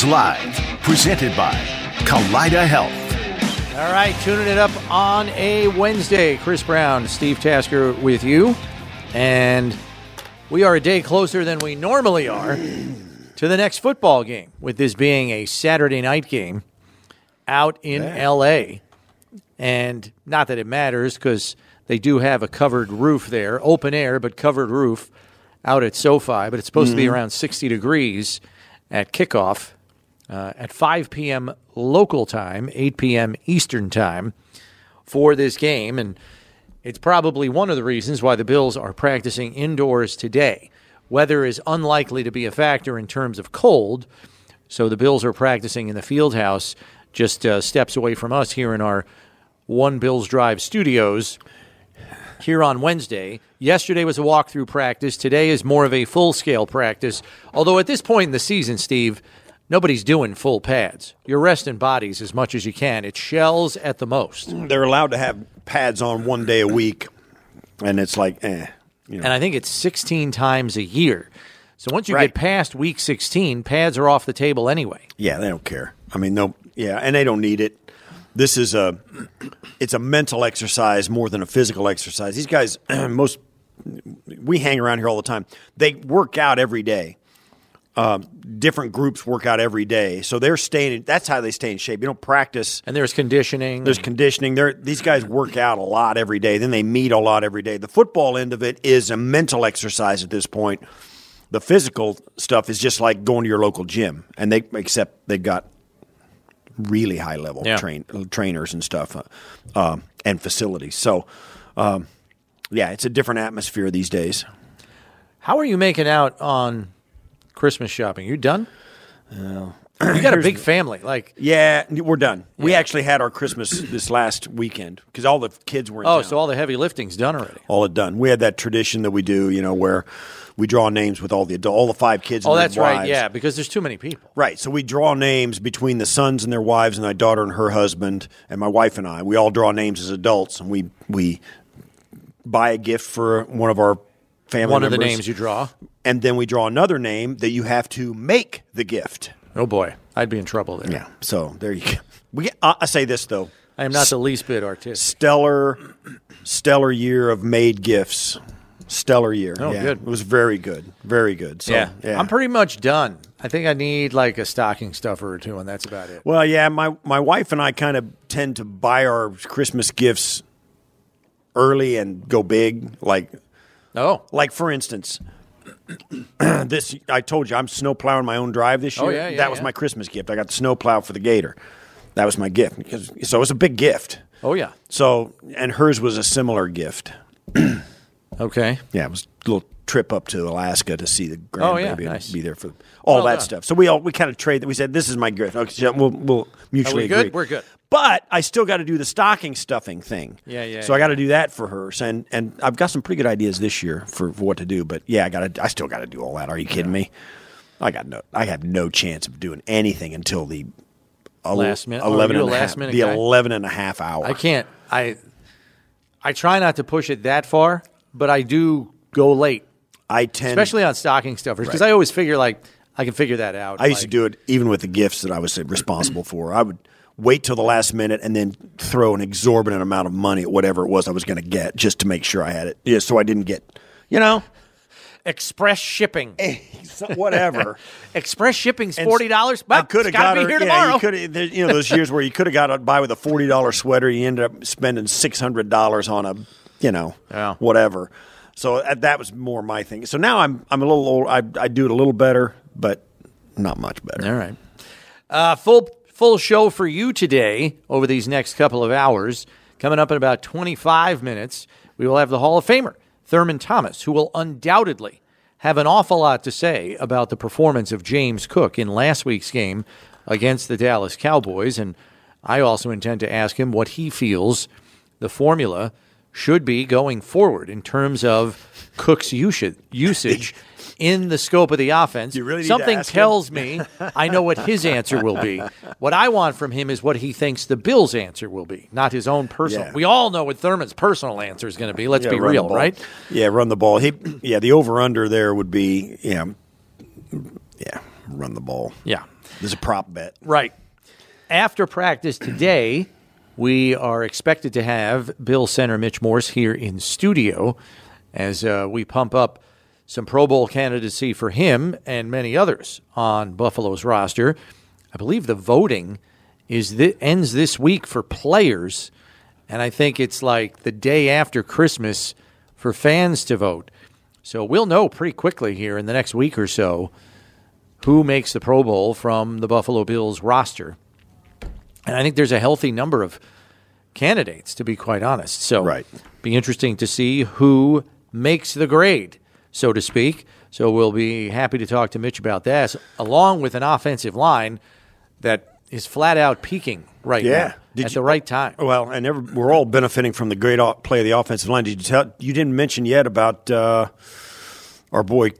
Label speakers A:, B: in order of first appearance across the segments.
A: This is Live, presented by Kaleida Health.
B: All right, tuning it up on a Wednesday. Chris Brown, Steve Tasker with you. And we are a day closer than we normally are to the next football game, with this being a Saturday night game out in LA. And not that it matters because they do have a covered roof there, open air, but covered roof out at SoFi. But it's supposed to be mm-hmm. around 60 degrees at kickoff uh, at 5 p.m. local time, 8 p.m. Eastern time for this game. And it's probably one of the reasons why the Bills are practicing indoors today. Weather is unlikely to be a factor in terms of cold, so the Bills are practicing in the field house just uh, steps away from us here in our One Bills Drive studios here on Wednesday. Yesterday was a walkthrough practice. Today is more of a full scale practice. Although at this point in the season, Steve, nobody's doing full pads. You're resting bodies as much as you can. It's shells at the most.
C: They're allowed to have pads on one day a week, and it's like, eh. You know.
B: And I think it's 16 times a year. So once you
C: Right.
B: get past week 16, pads are off the table anyway.
C: Yeah, they don't care. I mean, no, yeah, and they don't need it. This is a, it's a mental exercise more than a physical exercise. These guys, most, we hang around here all the time. They work out every day. Um, different groups work out every day, so they're staying. That's how they stay in shape. You don't practice.
B: And there's conditioning.
C: There's conditioning. They're, these guys work out a lot every day. Then they meet a lot every day. The football end of it is a mental exercise at this point. The physical stuff is just like going to your local gym, and they except they've got really high level
B: Yeah.
C: train, trainers and stuff, uh, um, and facilities. So, um, yeah, it's a different atmosphere these days.
B: How are you making out on Christmas shopping? You done? you got a big family. Like,
C: Yeah, we're done. We actually had our Christmas this last weekend because all the kids were. In
B: oh,
C: town.
B: so all the heavy lifting's done already.
C: all it done. We had that tradition that we do, you know, where we draw names with all the adult, all the five kids. And
B: Oh,
C: their
B: that's right.
C: wives.
B: Yeah, because there's too many people.
C: right. So we draw names between the sons and their wives, and my daughter and her husband, and my wife and I. We all draw names as adults, and we we buy a gift for one of our family.
B: One of the names you draw.
C: and then we draw another name that you have to make the gift.
B: Oh boy, I'd be in trouble there.
C: Yeah. So there you go. We uh, I say this though.
B: I am not the least bit artistic.
C: stellar, stellar year of made gifts. Stellar year.
B: Oh,
C: yeah.
B: good.
C: It was very good. Very good. So,
B: yeah.
C: yeah.
B: I'm pretty much done. I think I need like a stocking stuffer or two, and that's about it.
C: well, yeah. My my wife and I kind of tend to buy our Christmas gifts early and go big. Like
B: Oh,
C: like for instance. this I told you I'm snow plowing my own drive this oh, year.
B: Oh, yeah, yeah,
C: that was
B: yeah.
C: my Christmas gift. I got the snow plow for the Gator. That was my gift because so it was a big gift.
B: oh yeah.
C: So and hers was a similar gift.
B: Okay.
C: Yeah, it was a little trip up to Alaska to see the
B: Oh, yeah,
C: grandbaby
B: nice.
C: and be there for all
B: Well
C: that
B: done.
C: stuff. So we all we kind of trade. that. We said this is my gift. Okay, so we'll we'll mutually
B: Are we good?
C: agree.
B: We're good.
C: But I still got to do the stocking stuffing thing.
B: Yeah, yeah,
C: So I got to do that for her, and and I've got some pretty good ideas this year for, for what to do. But yeah, I got to. I still got to do all that. Are you kidding me? I got no. I have no chance of doing anything until the
B: Last minute? Oh,
C: 11
B: a
C: and half-
B: last minute
C: the
B: guy?
C: 11 and a half hour.
B: I can't. I I try not to push it that far, but I do go late,
C: I tend
B: especially on stocking stuffers, because
C: Right.
B: I always figure like I can figure that out.
C: I used to do it even with the gifts that I was responsible for. I would wait till the last minute and then throw an exorbitant amount of money at whatever it was I was going to get just to make sure I had it. Yeah, so I didn't get, you know,
B: express shipping.
C: whatever.
B: Express shipping's forty dollars.
C: I could have got
B: be
C: her.
B: here
C: yeah,
B: tomorrow.
C: you could have. You know those years where you could have got it by with a forty dollar sweater. You ended up spending six hundred dollars on a, you know,
B: Yeah.
C: whatever. So uh, that was more my thing. So now I'm I'm a little old. I I do it a little better, but not much better.
B: All right. Uh, full full show for you today over these next couple of hours. Coming up in about 25 minutes, we will have the Hall of Famer, Thurman Thomas, who will undoubtedly have an awful lot to say about the performance of James Cook in last week's game against the Dallas Cowboys. And I also intend to ask him what he feels the formula should be going forward in terms of Cook's usage, in the scope of the offense.
C: You really
B: Something
C: ask him.
B: tells me I know what his answer will be. What I want from him is what he thinks the Bills' answer will be, not his own personal.
C: Yeah.
B: We all know what Thurman's personal answer is going to be. Let's
C: Yeah,
B: be real, right?
C: Yeah, run the ball. He, yeah, the over under there would be, yeah, yeah, run the ball.
B: Yeah.
C: There's a prop bet.
B: Right. After practice today, we are expected to have Bill Center Mitch Morse here in studio as uh, we pump up some Pro Bowl candidacy for him and many others on Buffalo's roster. I believe the voting is th- ends this week for players, and I think it's like the day after Christmas for fans to vote. So we'll know pretty quickly here in the next week or so who makes the Pro Bowl from the Buffalo Bills roster. And I think there's a healthy number of candidates, to be quite honest. So,
C: Right.
B: be interesting to see who makes the grade, so to speak. So, we'll be happy to talk to Mitch about that, along with an offensive line that is flat out peaking right
C: Yeah.
B: now
C: Did
B: at
C: you-
B: the right time.
C: Well, and every, we're all benefiting from the great play of the offensive line. Did you tell? You didn't mention yet about uh, our boy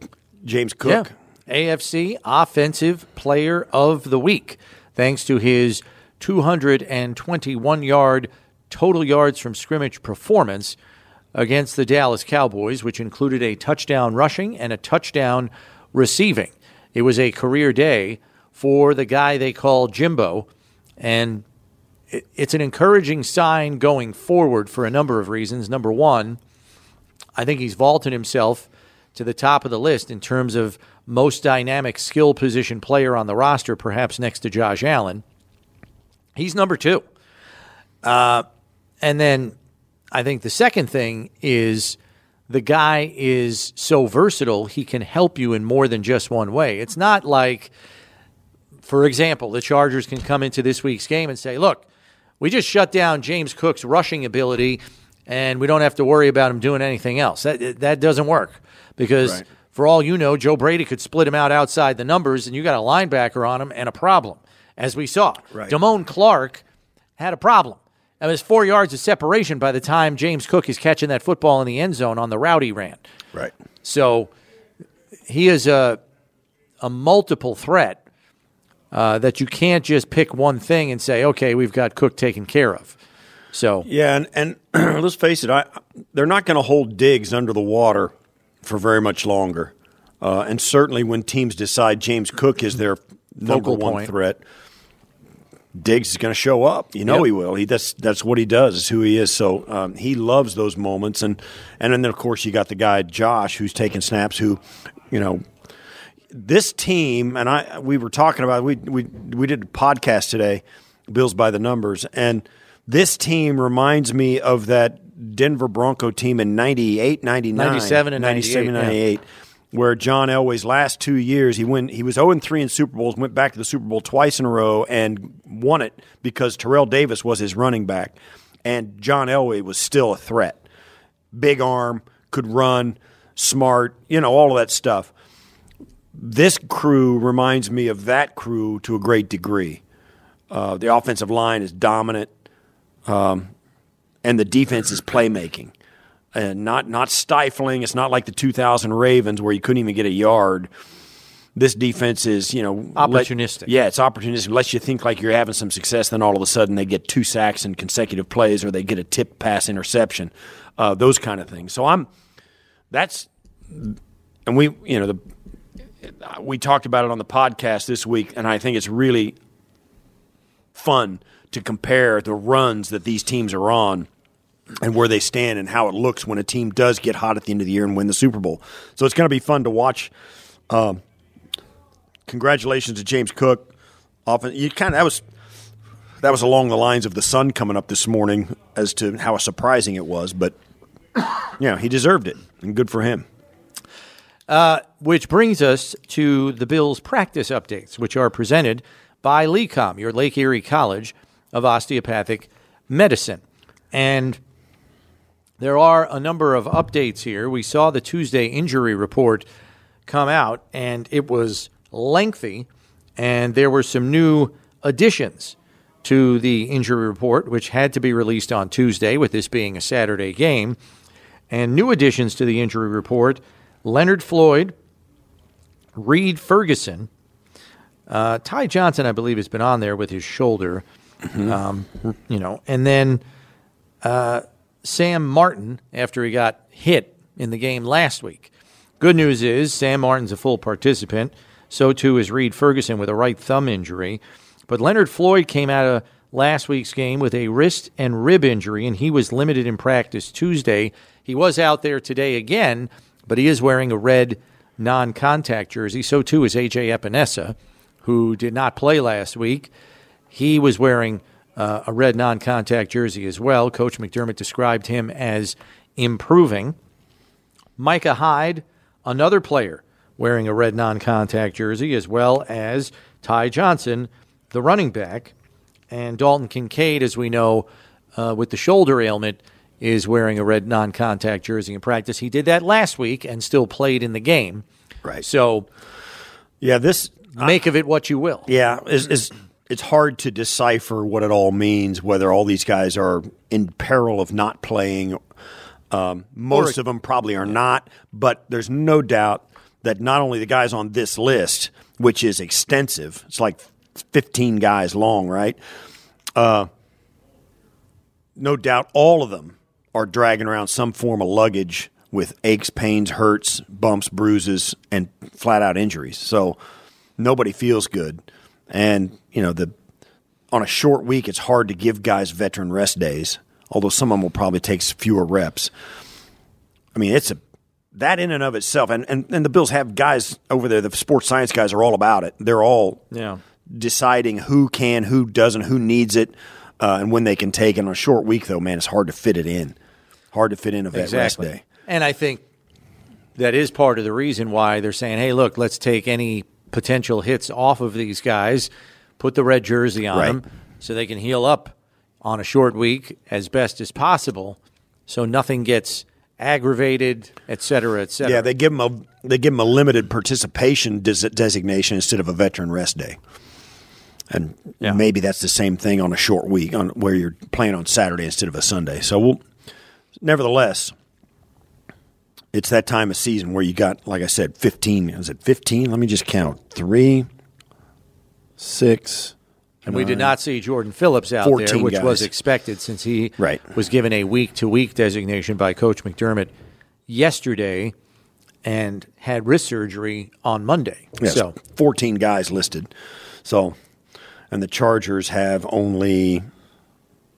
C: James Cook.
B: Yeah. AFC Offensive Player of the Week, thanks to his 221 yard total yards from scrimmage performance against the Dallas Cowboys, which included a touchdown rushing and a touchdown receiving. It was a career day for the guy they call Jimbo, and it's an encouraging sign going forward for a number of reasons. Number one, I think he's vaulted himself to the top of the list in terms of most dynamic skill position player on the roster, perhaps next to Josh Allen. He's number two. Uh, and then I think the second thing is the guy is so versatile, he can help you in more than just one way. It's not like, for example, the Chargers can come into this week's game and say, look, we just shut down James Cook's rushing ability and we don't have to worry about him doing anything else. That, that doesn't work because,
C: Right.
B: for all you know, Joe Brady could split him out outside the numbers and you got a linebacker on him and a problem, as we saw.
C: Right.
B: Damone Clark had a problem. It was four yards of separation by the time James Cook is catching that football in the end zone on the route he ran.
C: Right.
B: So he is a a multiple threat uh, that you can't just pick one thing and say, okay, we've got Cook taken care of. So
C: Yeah, and, and let's face it, I, they're not going to hold Diggs under the water for very much longer. Uh, and certainly when teams decide James Cook is their number
B: Focal
C: one
B: point.
C: threat, Diggs is going to show up. You know
B: Yep.
C: he will. He that's that's what he does. Is who he is. So um, he loves those moments. And and then of course you got the guy Josh who's taking snaps. Who, you know, this team and I we were talking about we we we did a podcast today, Bills by the numbers, and this team reminds me of that Denver Bronco team in 98, 99,
B: 97 and
C: 97,
B: 98,
C: 98 where John Elway's last two years he went he was 0 3 in Super Bowls, went back to the Super Bowl twice in a row and won it because Terrell Davis was his running back and John Elway was still a threat. Big arm, could run, smart, you know, all of that stuff this crew reminds me of that crew to a great degree. Uh, the offensive line is dominant, um, and the defense is playmaking, and not not stifling. It's not like the 2000 Ravens where you couldn't even get a yard. This defense is, you know, let-
B: Opportunistic.
C: yeah, it's opportunistic. Lets you think like you're having some success, then all of a sudden they get two sacks in consecutive plays, or they get a tip pass interception, uh, those kind of things. So I'm, that's, and we, you know, the we talked about it on the podcast this week, and I think it's really fun to compare the runs that these teams are on and where they stand and how it looks when a team does get hot at the end of the year and win the Super Bowl. So it's going to be fun to watch. Um, congratulations to James Cook. Often you kind of that was that was along the lines of the sun coming up this morning as to how surprising it was, but yeah, he deserved it, and good for him.
B: Which brings us to the Bills practice updates, which are presented by LECOM, your Lake Erie College of Osteopathic Medicine. And there are a number of updates here. We saw the Tuesday injury report come out, and it was lengthy, and there were some new additions to the injury report, which had to be released on Tuesday, with this being a Saturday game. And new additions to the injury report Leonard Floyd, Reid Ferguson, uh, Ty Johnson, I believe, has been on there with his shoulder, um, you know, and then uh, Sam Martin after he got hit in the game last week. Good news is Sam Martin's a full participant. So too is Reid Ferguson with a right thumb injury. But Leonard Floyd came out of last week's game with a wrist and rib injury, and he was limited in practice Tuesday. He was out there today again, but he is wearing a red non contact jersey. So too is AJ Epenesa, who did not play last week. He was wearing uh, a red non contact jersey as well. Coach McDermott described him as improving. Micah Hyde, another player wearing a red non contact jersey, as well as Ty Johnson, the running back. And Dalton Kincaid, as we know, uh, with the shoulder ailment, is wearing a red non contact jersey in practice. He did that last week and still played in the game.
C: Right.
B: So
C: Yeah, this
B: make of it what you will.
C: Yeah, is is it's hard to decipher what it all means. Whether all these guys are in peril of not playing. Um, most
B: Or-
C: of them probably are not, but there's no doubt that not only the guys on this list, which is extensive, it's like 15 guys long, right? Uh, no doubt all of them are dragging around some form of luggage with aches, pains, hurts, bumps, bruises, and flat out injuries. So nobody feels good. And, you know, the on a short week it's hard to give guys veteran rest days, although some of them will probably take fewer reps. I mean, it's a that in and of itself, and, and, and the Bills have guys over there, the sports science guys are all about it. They're all
B: Yeah.
C: deciding who can, who doesn't, who needs it, uh, and when they can take it. On a short week, though, man, it's hard to fit it in. Hard to fit in a vet
B: exactly.
C: rest day.
B: And I think that is part of the reason why they're saying, "Hey, look, let's take any potential hits off of these guys, put the red jersey on
C: Right.
B: them, so they can heal up on a short week as best as possible, so nothing gets aggravated, et cetera, et cetera."
C: Yeah, they give them a they give them a limited participation des- designation instead of a veteran rest day. And
B: Yeah.
C: maybe that's the same thing on a short week on where you're playing on Saturday instead of a Sunday. So we'll nevertheless it's that time of season where you got like I said 15 is it 15? Let me just count. 3 6
B: And we did not see Jordan Phillips out
C: 14
B: there, which was expected since he
C: Right.
B: was given a week to week designation by Coach McDermott yesterday and had wrist surgery on Monday.
C: Yes,
B: So
C: 14 guys listed. So, and the Chargers have only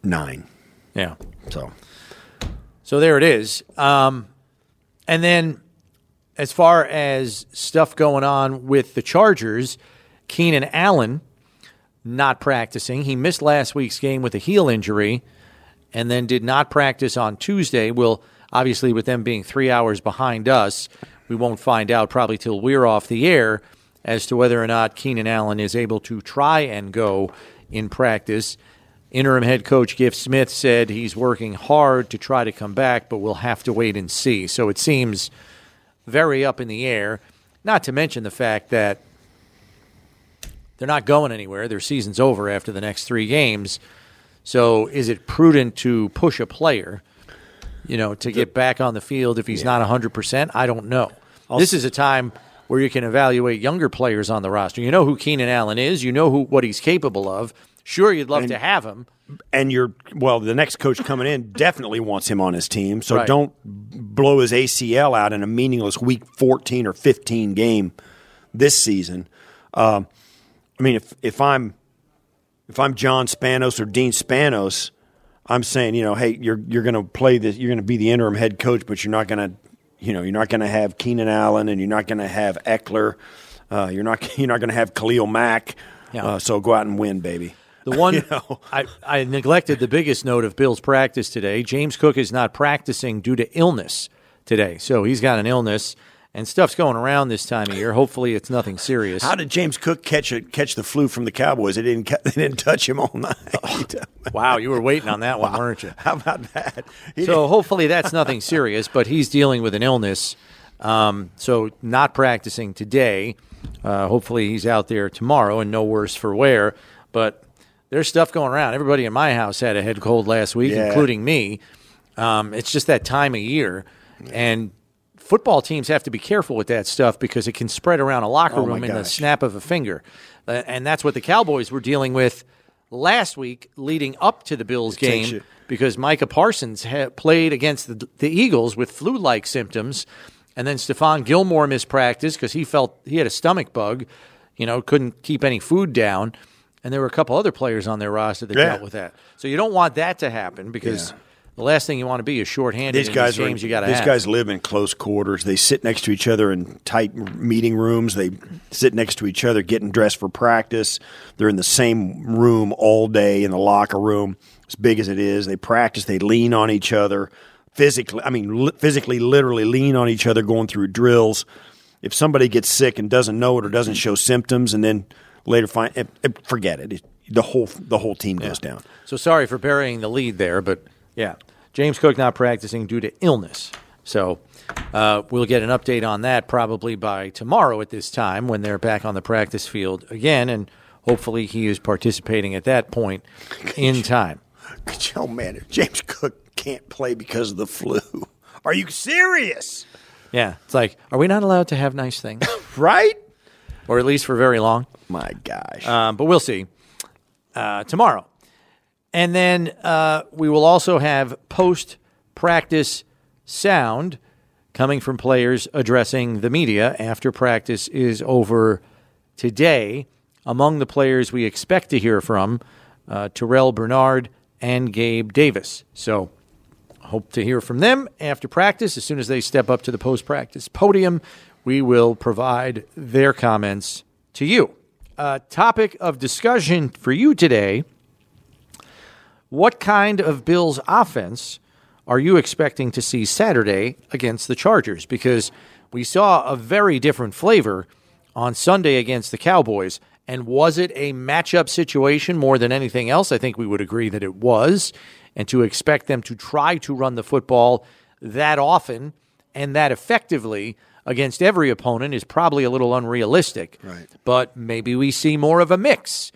C: nine.
B: yeah.
C: So,
B: So there it is. Um, and then as far as stuff going on with the Chargers, Keenan Allen not practicing. He missed last week's game with a heel injury and then did not practice on Tuesday. Will obviously with them being 3 hours behind us, we won't find out probably till we're off the air as to whether or not Keenan Allen is able to try and go in practice. Interim head coach Giff Smith said he's working hard to try to come back, but we'll have to wait and see. So it seems very up in the air, not to mention the fact that they're not going anywhere. Their season's over after the next three games. So is it prudent to push a player, you know, to get back on the field if he's not 100%? I don't know. this is a time where you can evaluate younger players on the roster. You know who Keenan Allen is, you know who what he's capable of. Sure, you'd love to have him.
C: and you're well, the next coach coming in definitely wants him on his team. So
B: Right.
C: don't blow his ACL out in a meaningless week 14 or 15 game this season. Um, I mean, if if I'm if I'm John Spanos or Dean Spanos, I'm saying, you know, hey, you're you're going to play this. You're going to be the interim head coach, but you're not going to, you know, you're not going to have Keenan Allen and you're not going to have Ekeler. Uh, you're not you're not going to have Khalil Mack.
B: Yeah.
C: Uh, so go out and win, baby.
B: The one
C: You know?
B: I, I neglected the biggest note of Bill's practice today. James Cook is not practicing due to illness today. So he's got an illness and stuff's going around this time of year. Hopefully it's nothing serious.
C: How did James Cook catch a, catch the flu from the Cowboys? They didn't they didn't touch him all night.
B: wow, you were waiting on that one, weren't you?
C: How about that? He
B: So hopefully that's nothing serious, but he's dealing with an illness. Um, so not practicing today. Uh, hopefully he's out there tomorrow and no worse for wear. But there's stuff going around. Everybody in my house had a head cold last week,
C: Yeah.
B: including me. Um, it's just that time of year, and football teams have to be careful with that stuff because it can spread around a locker
C: Oh,
B: room in the snap of a finger, Uh, and that's what the Cowboys were dealing with last week, leading up to the Bills game because Micah Parsons played against the, the Eagles with flu-like symptoms, And then Stephon Gilmore missed practice because he felt he had a stomach bug, you know, couldn't keep any food down. And there were a couple other players on their roster that
C: Yeah.
B: dealt with that. So you don't want that to happen because
C: Yeah.
B: the last thing you want to be is shorthanded.
C: These
B: in
C: guys
B: these
C: are
B: you got to
C: these
B: have.
C: guys live in close quarters. They sit next to each other in tight meeting rooms. They sit next to each other, getting dressed for practice. They're in the same room all day in the locker room, as big as it is. They practice. They lean on each other physically. I mean, li- physically, literally lean on each other going through drills. If somebody gets sick and doesn't know it or doesn't show symptoms, and then later find, eh, eh, forget it. It- The whole the whole team goes down.
B: So sorry for burying the lead there, but yeah, James Cook not practicing due to illness. So uh, we'll get an update on that probably by tomorrow at this time when they're back on the practice field again, and hopefully he is participating at that point in time.
C: Could you, oh man, if James Cook can't play because of the flu, are you serious?
B: Yeah, it's like, are we not allowed to have nice things,
C: Right?
B: or at least for very long?
C: My gosh.
B: Um, but we'll see uh, tomorrow. And then uh, we will also have post practice sound coming from players addressing the media after practice is over today. Among the players we expect to hear from, uh, Terrell Bernard and Gabe Davis. So hope to hear from them after practice. As soon as they step up to the post practice podium, we will provide their comments to you. Uh, topic of discussion for you today What kind of Bills offense are you expecting to see Saturday against the Chargers? Because we saw a very different flavor on Sunday against the Cowboys. And was it a matchup situation more than anything else? I think we would agree that it was. And to expect them to try to run the football that often and that effectively against every opponent is probably a little unrealistic.
C: Right.
B: But maybe we see more of a mix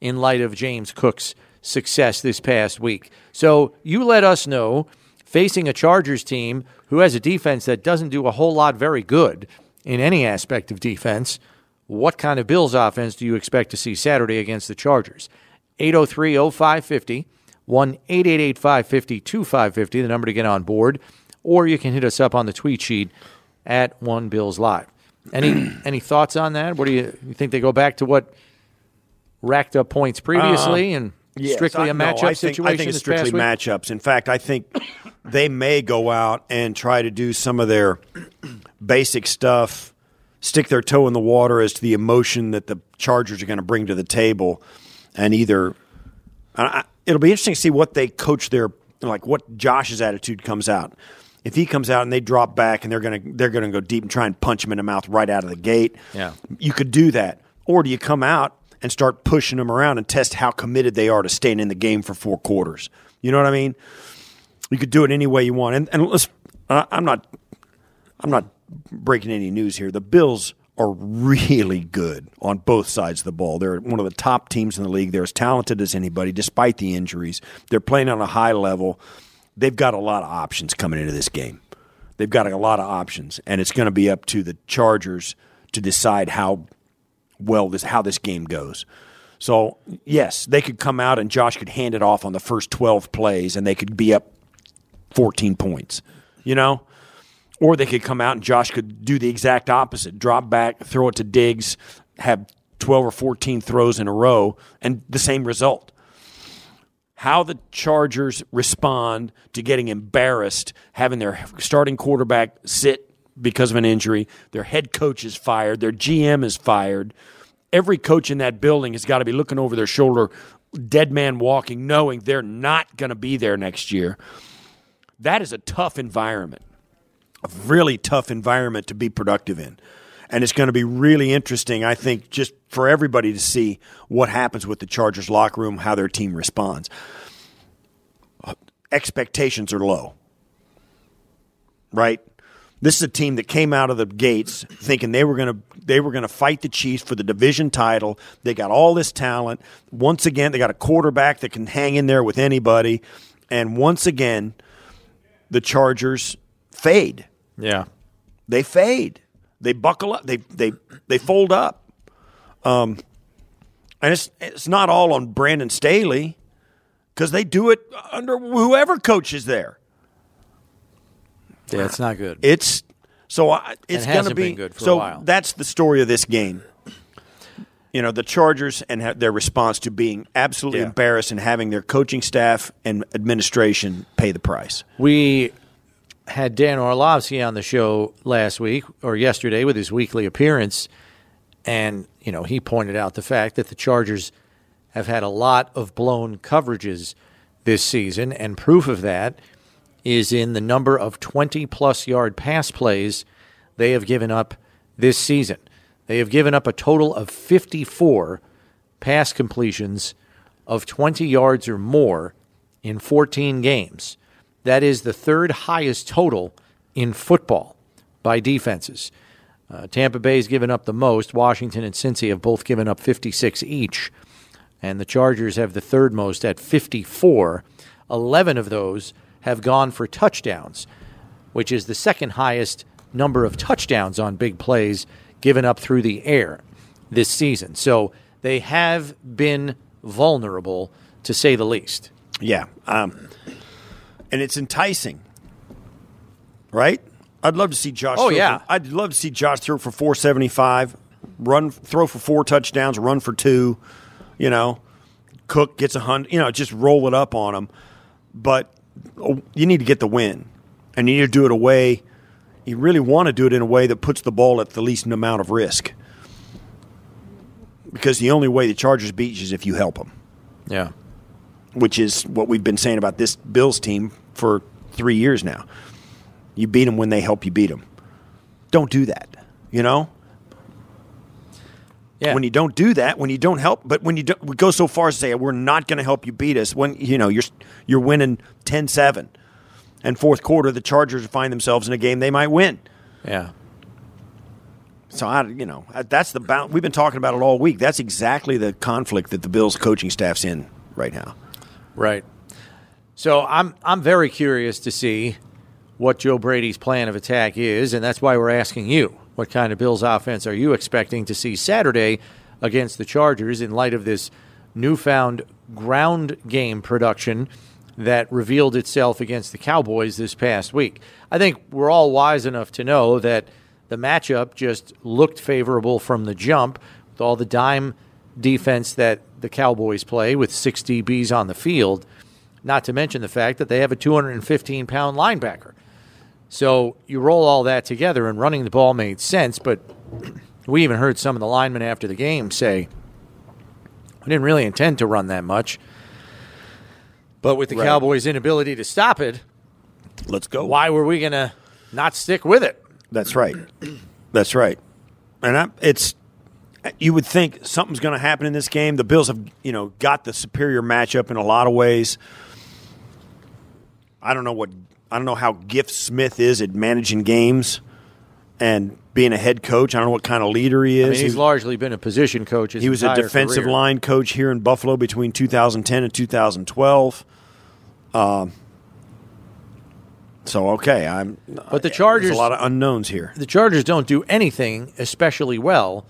B: in light of James Cook's success this past week. So you let us know, facing a Chargers team who has a defense that doesn't do a whole lot very good in any aspect of defense, what kind of Bills offense do you expect to see Saturday against the Chargers? 803 0550, 1 888 550 2550, the number to get on board. Or you can hit us up on the tweet sheet at One Bills Live. Any any thoughts on that? What do you, you think they go back to what racked up points previously um, and
C: Yes,
B: strictly
C: I-
B: a
C: no,
B: matchup
C: I think,
B: situation?
C: I think it's strictly matchups. In fact, I think they may go out and try to do some of their basic stuff, stick their toe in the water as to the emotion that the Chargers are going to bring to the table, and either I, I- it'll be interesting to see what they coach their like what Josh's attitude comes out. If he comes out and they drop back and they're gonna they're gonna go deep and try and punch him in the mouth right out of the gate,
B: Yeah.
C: you could do that. Or do you come out and start pushing them around and test how committed they are to staying in the game for four quarters? You know what I mean? You could do it any way you want. And, and let's, I'm not, I'm not breaking any news here. The Bills are really good on both sides of the ball. They're one of the top teams in the league. They're as talented as anybody, despite the injuries. They're playing on a high level. They've got a lot of options coming into this game. They've got a lot of options, and it's going to be up to the Chargers to decide how well this how this game goes. So yes, they could come out and Josh could hand it off on the first twelve plays, and they could be up fourteen points. You know, or they could come out and Josh could do the exact opposite: drop back, throw it to Diggs, have twelve or fourteen throws in a row, and the same result. How the Chargers respond to getting embarrassed, having their starting quarterback sit because of an injury, their head coach is fired, their GM is fired. Every coach in that building has got to be looking over their shoulder, dead man walking, knowing they're not going to be there next year. That is a tough environment, a really tough environment to be productive in. And it's going to be really interesting, I think, just for everybody to see what happens with the Chargers locker room, how their team responds. Expectations are low, right? This is a team that came out of the gates thinking they were going to they were going to fight the Chiefs for the division title. They got all this talent. Once again, they got a quarterback that can hang in there with anybody. And once again, the Chargers fade.
B: Yeah.
C: They fade. They buckle up. They they they fold up. Um, and it's it's not all on Brandon Staley because they do it under whoever coaches there.
B: Yeah, it's not good.
C: It's So I, it's going to be
B: good for a
C: so.
B: while.
C: That's the story of this game. You know the Chargers and their response to being absolutely
B: Yeah.
C: embarrassed and having their coaching staff and administration pay the price.
B: We had Dan Orlovsky on the show last week or yesterday with his weekly appearance, and you know he pointed out the fact that the Chargers have had a lot of blown coverages this season, and proof of that is in the number of 20 plus yard pass plays they have given up this season. They have given up a total of 54 pass completions of 20 yards or more in 14 games. That is the third highest total in football by defenses. Uh, Tampa Bay's given up the most. Washington and Cincy have both given up 56 each. And the Chargers have the third most at 54. 11 of those have gone for touchdowns, which is the second highest number of touchdowns on big plays given up through the air this season. So they have been vulnerable, to say the least.
C: Yeah, um, and it's enticing, right? I'd love to see Josh.
B: Oh,
C: throw
B: yeah.
C: for- I'd love to see Josh throw for four seventy five, run, throw for four touchdowns, run for two. You know, Cook gets a hundred. You know, just roll it up on him. But oh, you need to get the win, and you need to do it a way. You really want to do it in a way that puts the ball at the least amount of risk. Because the only way the Chargers beat you is if you help them
B: Yeah.
C: Which is what we've been saying about this Bills team for three years now. You beat them when they help you beat them. Don't do that. You know,
B: Yeah.
C: when you don't do that, when you don't help, but when you don't, we go so far as to say we're not going to help you beat us. When you know you're you're winning 10-7. and fourth quarter the Chargers find themselves in a game they might win.
B: yeah.
C: So I, you know, that's the bound. We've been talking about it all week. That's exactly the conflict that the Bills coaching staff's in right now.
B: Right. So I'm I'm very curious to see what Joe Brady's plan of attack is, and that's why we're asking you what kind of Bills offense are you expecting to see Saturday against the Chargers in light of this newfound ground game production that revealed itself against the Cowboys this past week. I think we're all wise enough to know that the matchup just looked favorable from the jump with all the dime defense that the Cowboys play with six DBs on the field, not to mention the fact that they have a 215 pound linebacker. So you roll all that together, and running the ball made sense, but we even heard some of the linemen after the game say, we didn't really intend to run that much. But with the
C: Right.
B: Cowboys' inability to stop it,
C: Let's go.
B: why were we going to not stick with it?
C: That's right. That's right. And I, it's you would think something's going to happen in this game. The Bills have, you know, got the superior matchup in a lot of ways. I don't know what I don't know how Giff Smith is at managing games and being a head coach. I don't know what kind of leader he is.
B: I mean, he's
C: he,
B: largely been a position coach. His
C: he was a defensive
B: career.
C: line coach here in Buffalo between 2010 and 2012. Um, so okay, I'm.
B: But the Chargers-
C: there's a lot of unknowns here.
B: the Chargers don't do anything especially well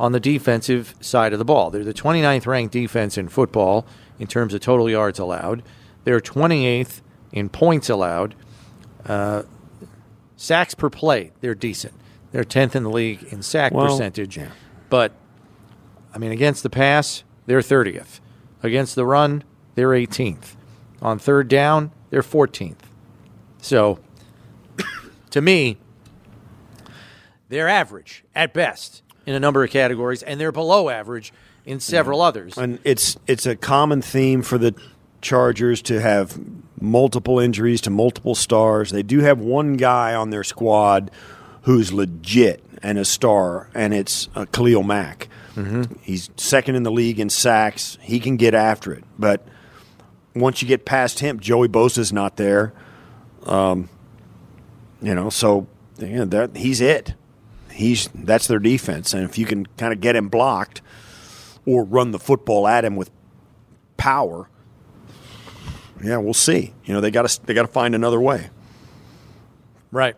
B: on the defensive side of the ball. They're the 29th ranked defense in football in terms of total yards allowed. They're 28th in points allowed. Uh, sacks per play, they're decent. They're 10th in the league in sack
C: Well,
B: percentage.
C: yeah.
B: But, I mean, against the pass, they're 30th. Against the run, they're 18th. On third down, they're 14th. So, to me, they're average at best in a number of categories, and they're below average in several others.
C: and it's it's a common theme for the Chargers to have multiple injuries to multiple stars. They do have one guy on their squad who's legit and a star, and it's uh, Khalil Mack. He's second in the league in sacks. He can get after it, but once you get past him, Joey Bosa's not there. Um, you know, so yeah, that he's it. He's that's their defense, and if you can kind of get him blocked or run the football at him with power, yeah, we'll see. You know, they got to they got to find another way.
B: Right.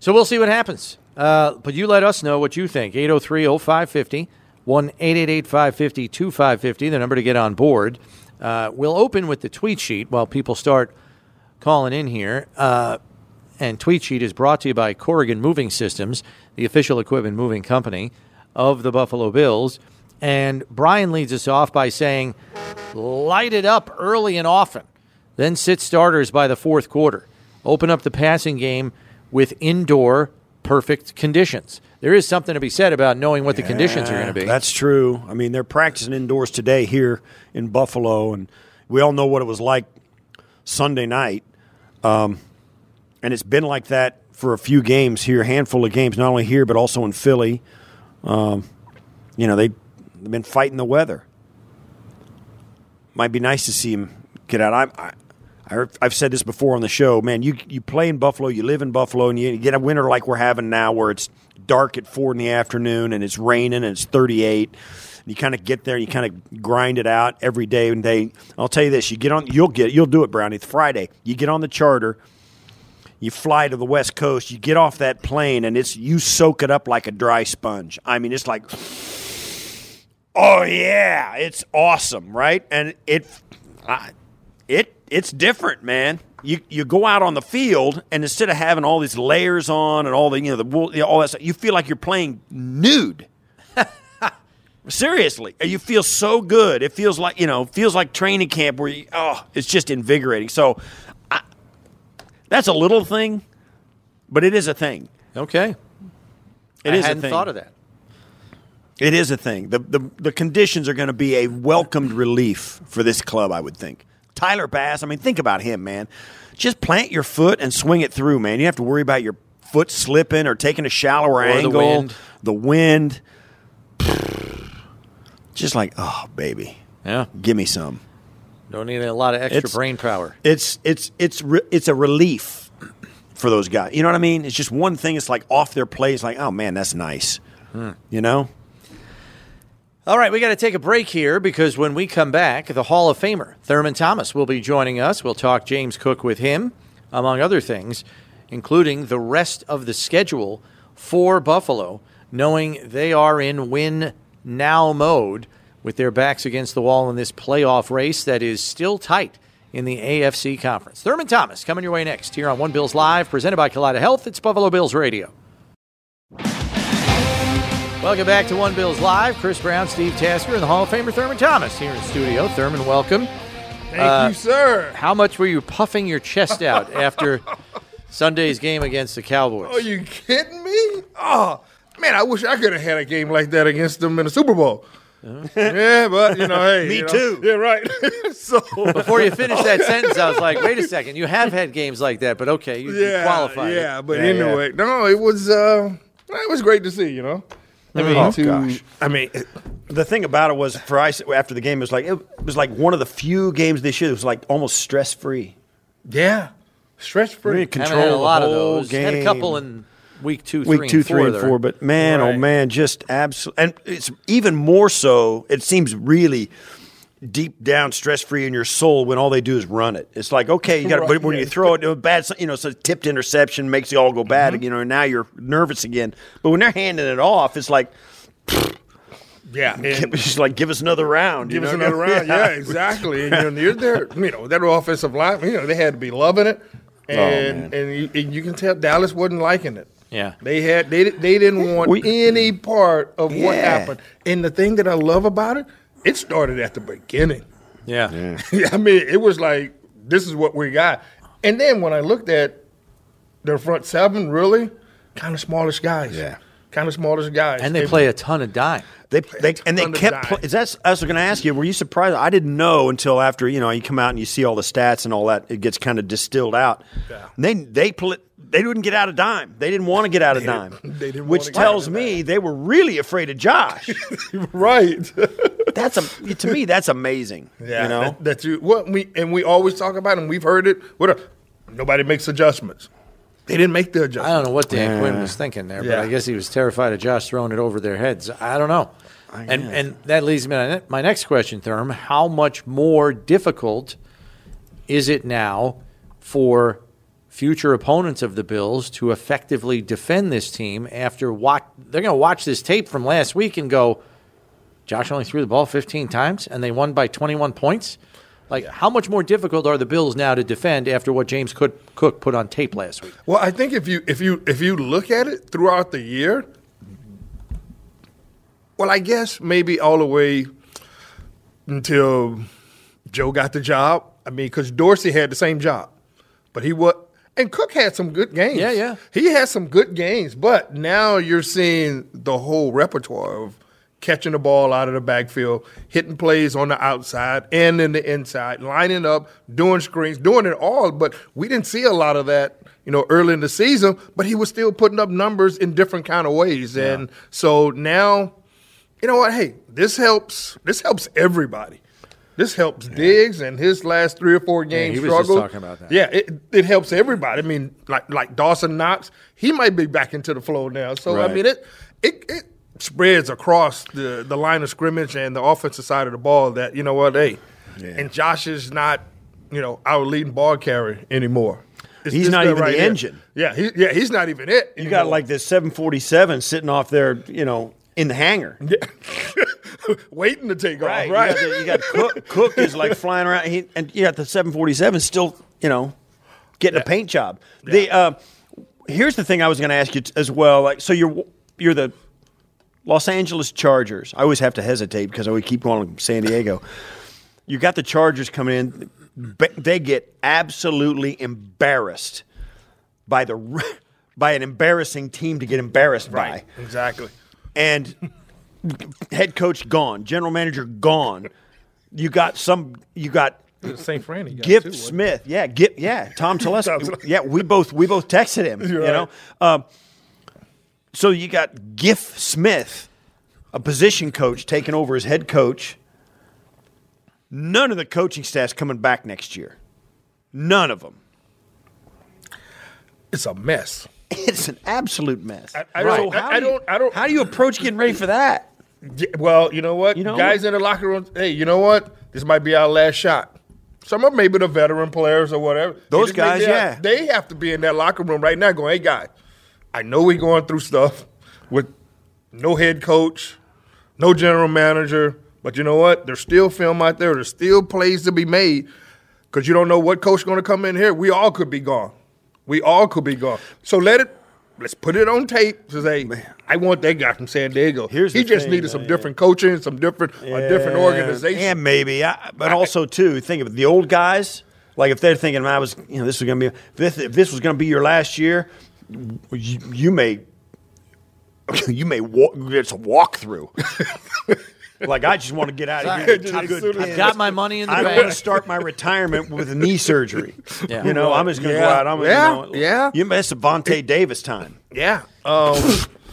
B: So we'll see what happens. Uh, but you let us know what you think. 803 0550, 1 888 550 2550, the number to get on board. Uh, we'll open with the tweet sheet while people start calling in here. Uh, and Tweet Sheet is brought to you by Corrigan Moving Systems, the official equipment moving company of the Buffalo Bills. And Brian leads us off by saying, light it up early and often, then sit starters by the fourth quarter. Open up the passing game with indoor perfect conditions. There is something to be said about knowing what the conditions are going to be.
C: That's true. I mean, they're practicing indoors today here in Buffalo, and we all know what it was like Sunday night. Um, and it's been like that for a few games here, a handful of games, not only here but also in Philly. Um, you know, they, they've been fighting the weather. Might be nice to see him get out. I, I, I've said this before on the show, man. You you play in Buffalo, you live in Buffalo, and you, get a winter like we're having now, where it's dark at four in the afternoon and it's raining and it's 38 you kind of get there, you kind of grind it out every day and day. I'll tell you this: you get on, you'll get, you'll do it, Brownie. It's Friday. You get on the charter, you fly to the West Coast, you get off that plane, and it's you soak it up like a dry sponge. I mean, it's like, oh yeah, it's awesome, right? And it, it, it's different, man. You you go out on the field, and instead of having all these layers on and all the you know the wool, you know, all that stuff, you feel like you're playing nude. Seriously, you feel so good. It feels like you know, feels like training camp where you, oh, it's just invigorating. So, that's a little thing, but it is a thing.
B: okay.
C: It
B: I
C: is
B: hadn't
C: a thing.
B: thought of that.
C: It is a thing. The the, the conditions are going to be a welcomed relief for this club, I would think. Tyler Bass, I mean, think about him, man. Just plant your foot and swing it through, man. You don't have to worry about your foot slipping or taking a shallower
B: the
C: angle,
B: wind.
C: the wind. Just like, oh, baby,
B: Yeah.
C: give me some.
B: Don't need a lot of extra
C: It's-
B: brain power.
C: It's it's it's re- it's a relief for those guys. You know what I mean? It's just one thing. It's like off their plate. It's like, oh man, that's nice. Hmm. You know?
B: All right, we got to take a break here because when we come back, the Hall of Famer, Thurman Thomas, will be joining us. We'll talk James Cook with him, among other things, including the rest of the schedule for Buffalo, knowing they are in win now mode with their backs against the wall in this playoff race that is still tight in the AFC Conference. Thurman Thomas coming your way next here on One Bills Live, presented by Kaleida Health. It's Buffalo Bills Radio. Welcome back to One Bills Live. Chris Brown, Steve Tasker, and the Hall of Famer Thurman Thomas here in studio. Thurman, welcome.
D: Thank
B: Uh,
D: you, sir.
B: How much were you puffing your chest out after Sunday's game against the Cowboys?
D: Are you kidding me? Oh, man, I wish I could have had a game like that against them in the Super Bowl. Yeah, but you know, hey,
C: Me
D: you know,
C: too.
D: Yeah, right. so
B: Before you finish that sentence, I was like, wait a second. You have had games like that, but okay, you, you
D: yeah,
B: qualified. it.
D: yeah, but
C: Yeah, yeah.
D: anyway, no, it was uh, it was great to see. You know, I mean,
C: Oh,
D: to,
C: gosh.
D: I mean,
C: The thing about it was for ice after the game it was like it was like one of the few games this year that was like almost stress free.
D: yeah, stress free.
B: Haven't had a lot of those. Had a couple in week two, three,
C: week two,
B: and
C: three, and
B: there.
C: four. But man, oh man, just absolutely, and it's even more so. It seems really deep down stress free in your soul when all they do is run it. It's like okay, you got
D: Right,
C: but when you throw it, a bad, you know, a tipped interception makes you all go bad.
D: Mm-hmm.
C: You know, and now you're nervous again. But when they're handing it off, it's like
D: yeah,
C: just like give us another round.
D: give
C: you
D: us another round. Yeah, exactly. And you know, you're there. You know, that offensive line. You know, they had to be loving it,
C: Oh,
D: and and you, and you can tell Dallas wasn't liking it.
B: Yeah.
D: They had they they didn't want
C: We-
D: any part of what happened. And the thing that I love about it, it started at the beginning.
B: Yeah.
D: I mean, it was like this is what we got. And then when I looked at their front seven, really kind of smallish guys.
C: Yeah.
D: kind of smallish guys.
B: And they play a ton of dime.
C: They, they and they
D: ton
C: kept. Pl- is that I was going to ask you? Were you surprised? I didn't know until after you know you come out and you see all the stats and all that. It gets kind of distilled out.
D: Yeah.
C: And they they pl- they didn't get out of dime. They didn't want to get out of
D: They
C: dime.
D: didn't- they didn't
C: which
D: wanna get out
C: tells
D: of
C: me they were really afraid of Josh.
D: right.
C: that's a to me that's amazing.
D: Yeah,
C: you know.
D: that, that's you. What we and we always talk about, and we've heard it. What a, nobody makes adjustments. They didn't make the
B: adjustment.
D: I
B: don't know what Dan Quinn was thinking there, but I guess he was terrified of Josh throwing it over their heads. I don't know. I And and that leads me to my my next question, Therm. How much more difficult is it now for future opponents of the Bills to effectively defend this team after watch? They're going to watch this tape from last week and go, Josh only threw the ball 15 times and they won by 21 points. Like, how much more difficult are the Bills now to defend after what James Cook, Cook put on tape last week?
D: Well, I think if you if you if you look at it throughout the year, well, I guess maybe all the way until Joe got the job. I mean, because Dorsey had the same job, but he was and Cook had some good games.
B: Yeah, yeah.
D: He had some good games, but now you're seeing the whole repertoire of catching the ball out of the backfield, hitting plays on the outside and in the inside, lining up, doing screens, doing it all. But we didn't see a lot of that, you know, early in the season. But he was still putting up numbers in different kind of ways, and so now, you know what? Hey, this helps. This helps everybody. This helps Diggs and his last three or four games
B: he was just
D: struggle.
B: talking about that.
D: Yeah, it, it helps everybody. I mean, like like Dawson Knox, he might be back into the flow now. So I mean, it it it spreads across the the line of scrimmage and the offensive side of the ball. That you know what, hey, and Josh is not you know our leading ball carrier anymore. It's
C: He's not even the
D: here.
C: engine.
D: Yeah, he, yeah, he's not even it.
C: You got like this 747 sitting off there, you know, in the hangar.
D: waiting to take off.
C: Right.
D: Right.
C: You got, you got Cook. Cook is like flying around, he, and you got the 747 still, you know, getting a paint job. The uh, here's the thing I was going to ask you t- as well. Like, so you're you're the Los Angeles Chargers. I always have to hesitate because I would keep calling San Diego. You got the Chargers coming in. They get absolutely embarrassed by the by an embarrassing team to get embarrassed
D: right.
C: by
D: Exactly.
C: And head coach gone, general manager gone. You got some. You got
D: St. Fran. he
C: Giff
D: too,
C: Smith. Yeah, Giff. Yeah, Tom Telesco. Yeah, we both we both texted him.
D: You're
C: you know. Um, so you got Giff Smith, a position coach, taking over as head coach. None of the coaching staff's coming back next year. None of them.
D: It's a mess.
C: It's an absolute mess.
D: I- I
C: So
D: don't- I-
C: how
D: I
C: do you-
D: don't- I don't-
C: How do you approach getting ready for that?
D: Well, you know what?
C: You know-
D: Guys in the locker room, hey, you know what? This might be our last shot. Some of maybe the veteran players or whatever.
C: Those
D: They
C: guys,
D: be out-
C: yeah.
D: They have to be in that locker room right now going, hey, guys, I know we're going through stuff with no head coach, no general manager, but you know what? There's still film out there. There's still plays to be made because you don't know what coach going to come in here. We all could be gone. We all could be gone. So let it. Let's put it on tape to say, Man. I want that guy from San Diego.
C: Here's
D: he just
C: thing,
D: needed
C: though,
D: some
C: yeah.
D: different coaching, some different a different organization.
C: Yeah, maybe. I, but also too, think of it, the old guys. Like if they're thinking, I was, you know, this was going to be, if this, if this was going to be your last year, you, you may, you may walk. It's a walkthrough. like I just want to get out of here.
D: Just
C: Top
D: as
C: good
D: soon as-
C: pins.
B: I've got my money in the
C: I
B: bank.
C: want to start my retirement with knee surgery.
B: Yeah.
C: You know, I'm just going to go out. I'm
D: Yeah.
C: gonna, you know,
D: Yeah.
C: You that's Devontae Davis time,
D: yeah. Um,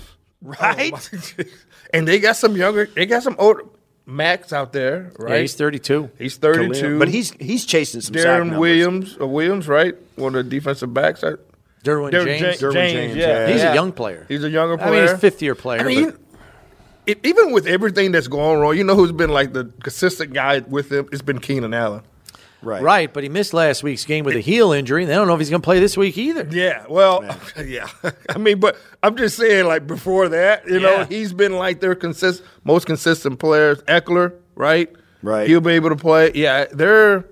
C: right?
D: and they got some younger. They got some older Max out there, right?
B: Yeah, he's 32.
D: He's 32.
C: but he's he's chasing some
D: Darren. Williams, uh, Williams, right? One of the defensive backs.
B: Derwin
D: Derwin
B: James.
D: Ja-
C: Derwin James, yeah.
B: He's
D: yeah.
B: a young player.
D: He's a younger player.
B: I mean, he's a fifth year player.
D: I mean,
B: but
D: it, even with everything that's going wrong, you know who's been like the consistent guy with him? It's been Keenan Allen.
C: Right.
B: right, but he missed last week's game with a heel injury. and They don't know if he's going to play this week either.
D: Yeah, well, yeah. I mean, but I'm just saying, like before that, you know, he's been like their consist most consistent players. Ekeler, right?
C: Right.
D: He'll be able to play. Yeah, they're.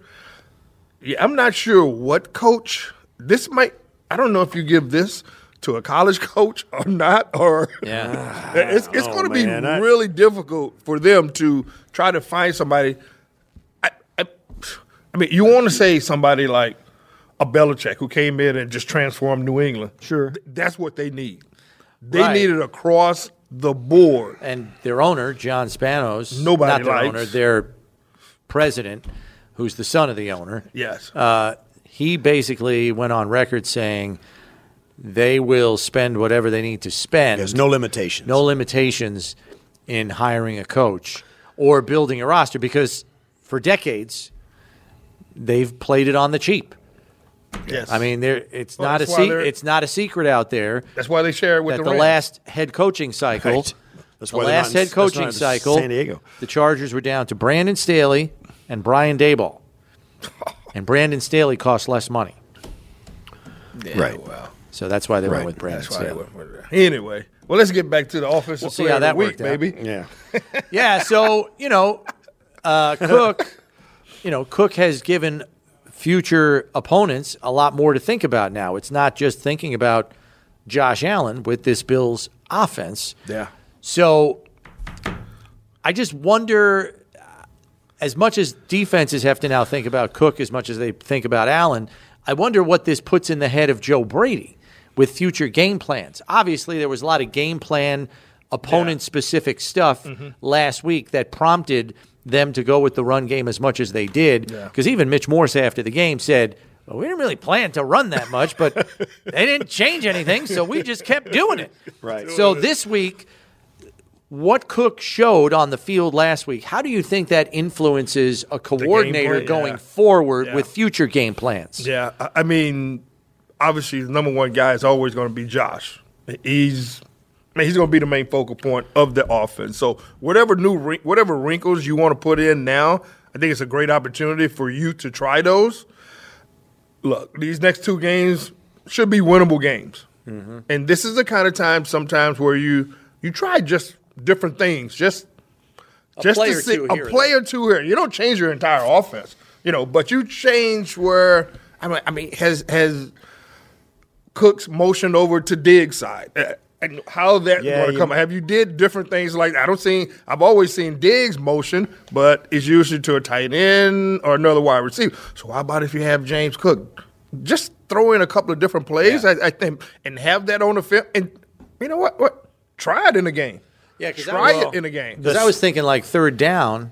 D: Yeah, I'm not sure what coach. This might. I don't know if you give this to a college coach or not, or
B: Yeah.
D: it's it's
C: Oh,
D: going to be
C: I-
D: really difficult for them to try to find somebody. I, I, I mean, you want to say somebody like a Belichick who came in and just transformed New England.
C: Sure.
D: Th- that's what they need. They
B: Right.
D: need it across the board.
B: And their owner, John Spanos,
D: Nobody
B: not their
D: likes.
B: owner, their president, who's the son of the owner,
D: Yes.
B: uh, he basically went on record saying they will spend whatever they need to spend.
C: There's no limitations.
B: no limitations in hiring a coach or building a roster because for decades they've played it on the cheap.
D: yes.
B: I mean, there it's
D: Well,
B: not a
D: that's
B: se- it's not a secret out there
D: that's why they share it with
B: that
D: the,
B: the last head coaching cycle,
C: Right. That's
B: the
C: why
B: last
C: in-
B: head coaching cycle,
C: San Diego.
B: the Chargers were down to Brandon Staley and Brian Daboll, and Brandon Staley cost less money,
C: Right.
D: Well,
B: so that's why they
C: Right.
B: went with Brandon
D: that's why
B: Staley.
D: went with that. Anyway, well, let's get back to the offensive
B: see
D: player
B: how that
D: week,
B: worked
D: baby.
C: Yeah.
B: Yeah, so you know, uh, Cook you know, Cook has given future opponents a lot more to think about now. It's not just thinking about Josh Allen with this Bills offense.
D: Yeah.
B: So I just wonder as much as defenses have to now think about Cook as much as they think about Allen, I wonder what this puts in the head of Joe Brady with future game plans. Obviously, there was a lot of game plan, opponent specific stuff mm-hmm. last week that prompted them to go with the run game as much as they did. Because even Mitch Morse after the game said, well, we didn't really plan to run that much, but they didn't change anything, so we just kept doing it.
C: Right.
B: So this week, what Cook showed on the field last week, how do you think that influences a coordinator
D: plan,
B: going
D: yeah.
B: forward
D: Yeah.
B: with future game plans?
D: Yeah, I mean, obviously the number one guy is always going to be Josh. He's man, he's going to be the main focal point of the offense. So whatever new whatever wrinkles you want to put in now, I think it's a great opportunity for you to try those. Look, these next two games should be winnable games, and this is the kind of time sometimes where you you try just different things, just just to see a
B: here or
D: play or two here. You don't change your entire offense, you know, but you change where I mean, I mean, has has Cook's motion over to Diggs side. Uh, And how that
C: Yeah,
D: going to
C: you-
D: come? Have you did different things like I don't see. I've always seen Diggs motion, but it's usually to a tight end or another wide receiver. So how about if you have James Cook? Just throw in a couple of different plays, I, I think, and have that on the field. And you know what? What try it in the game.
B: Yeah, 'cause I
D: try
B: was-
D: it in the game.
B: Because I was thinking like third down,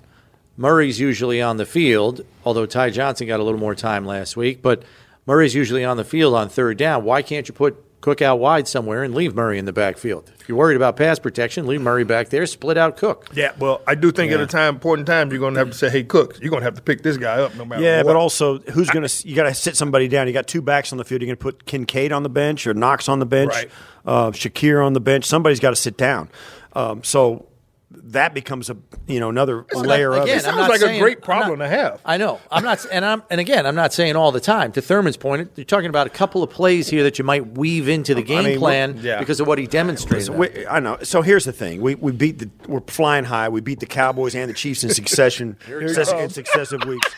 B: Murray's usually on the field, although Ty Johnson got a little more time last week, but Murray's usually on the field on third down. Why can't you put Cook out wide somewhere and leave Murray in the backfield? If you're worried about pass protection, leave Murray back there, split out Cook.
D: Yeah, well, I do think at a time, important time, you're going to have to say, "Hey, Cook, you're going to have to pick this guy up no matter
C: Yeah,
D: what."
C: but also, who's going to? You got to sit somebody down. You got two backs on the field. You're going to put Kincaid on the bench or Knox on the bench,
D: Right.
C: uh, Shakir on the bench. Somebody's got to sit down. Um, so that becomes a you know another layer of
B: again,
C: it.
D: sounds
B: I'm not
D: like a great problem
B: not-
D: to have.
B: I know. I'm not, and I'm, and again, I'm not saying all the time. To Thurman's point, you're talking about a couple of plays here that you might weave into the game
C: mean,
B: plan
D: yeah.
B: because of what he demonstrated.
C: So we, I know. So here's the thing: we we beat the we're flying high. We beat the Cowboys and the Chiefs in succession, successive, in successive weeks.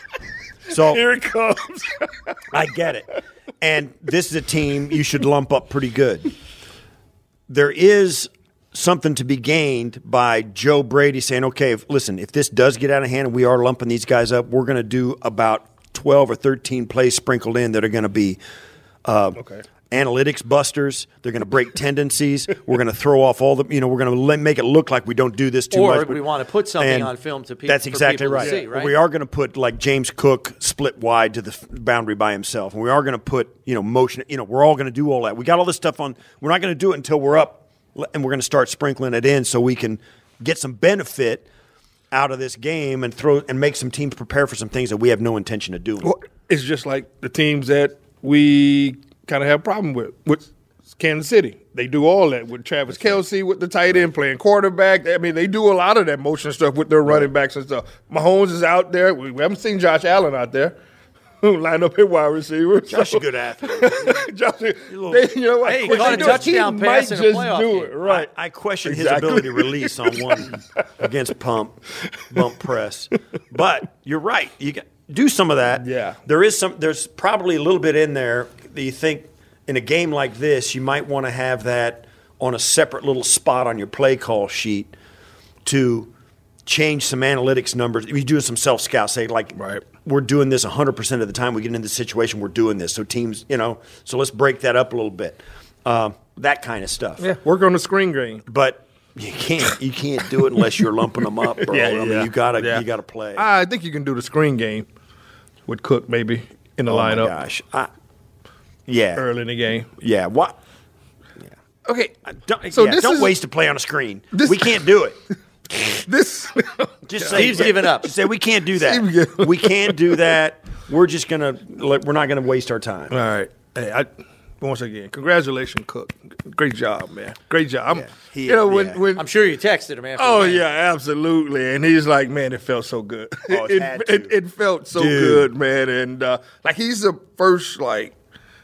C: So
D: Here it comes.
C: I get it. And this is a team you should lump up pretty good. There is something to be gained by Joe Brady saying, okay, if, listen, if this does get out of hand and we are lumping these guys up, we're going to do about 12 or 13 plays sprinkled in that are going to be uh,
D: Okay.
C: analytics busters. They're going to break tendencies. We're going to throw off all the, you know, we're going to make it look like we don't do this too
B: Or
C: much.
B: we wanna put something on film to people.
C: That's exactly
B: people to
C: right.
B: see, right?
C: We are going to put like James Cook split wide to the boundary by himself, and we are going to put you know motion. You know, we're all going to do all that. We got all this stuff on. We're not going to do it until we're up, and we're going to start sprinkling it in so we can get some benefit out of this game and throw and make some teams prepare for some things that we have no intention of doing.
D: Well, it's just like the teams that we kind of have a problem with. With Kansas City, they do all that with Travis Kelce, with the tight end playing quarterback. I mean, they do a lot of that motion stuff with their running backs and stuff. Mahomes is out there. We haven't seen Josh Allen out there. Line up at wide receiver.
C: Josh is
D: So-
C: a good athlete.
D: Josh, they, you know what?
B: Hey, he caught a touchdown pass in a
D: just
B: playoff
D: do
B: game.
D: it right.
C: I question his ability to release on one against pump bump press. But you're right. You got, do some of that.
D: Yeah.
C: There is some. There's probably a little bit in there that you think in a game like this you might want to have that on a separate little spot on your play call sheet to change some analytics numbers. If you do some self scout, say like
D: Right.
C: we're doing this 100% of the time we get into the situation we're doing this. So teams, you know, so let's break that up a little bit. Um, that kind of stuff
D: Yeah, work on the screen game.
C: but you can't you can't do it unless you're lumping them up, bro. I mean, you gotta
D: yeah.
C: you gotta play.
D: I think you can do the screen game with Cook maybe in the
C: oh
D: lineup
C: my gosh, I, yeah,
D: early in the game.
C: yeah. What?
D: Okay,
C: Don't,
D: So
C: yeah, don't
D: is-
C: waste a play on a screen.
D: this-
C: we can't do it.
D: this
C: Just say
B: Steve's giving up.
C: Just say we can't do that. We can't do that. We're just gonna. We're not gonna waste our time.
D: All right. Hey, I once again, congratulations, Cook. Great job, man. Great job. I'm,
C: Yeah, he-
D: you know when
C: yeah.
D: when
B: I'm sure you texted him after.
D: Oh
B: the
D: yeah, absolutely. And he's like, man, it felt so good.
C: Oh, it
D: it, it, it felt so
C: Dude.
D: good, man. And uh, like he's the first like,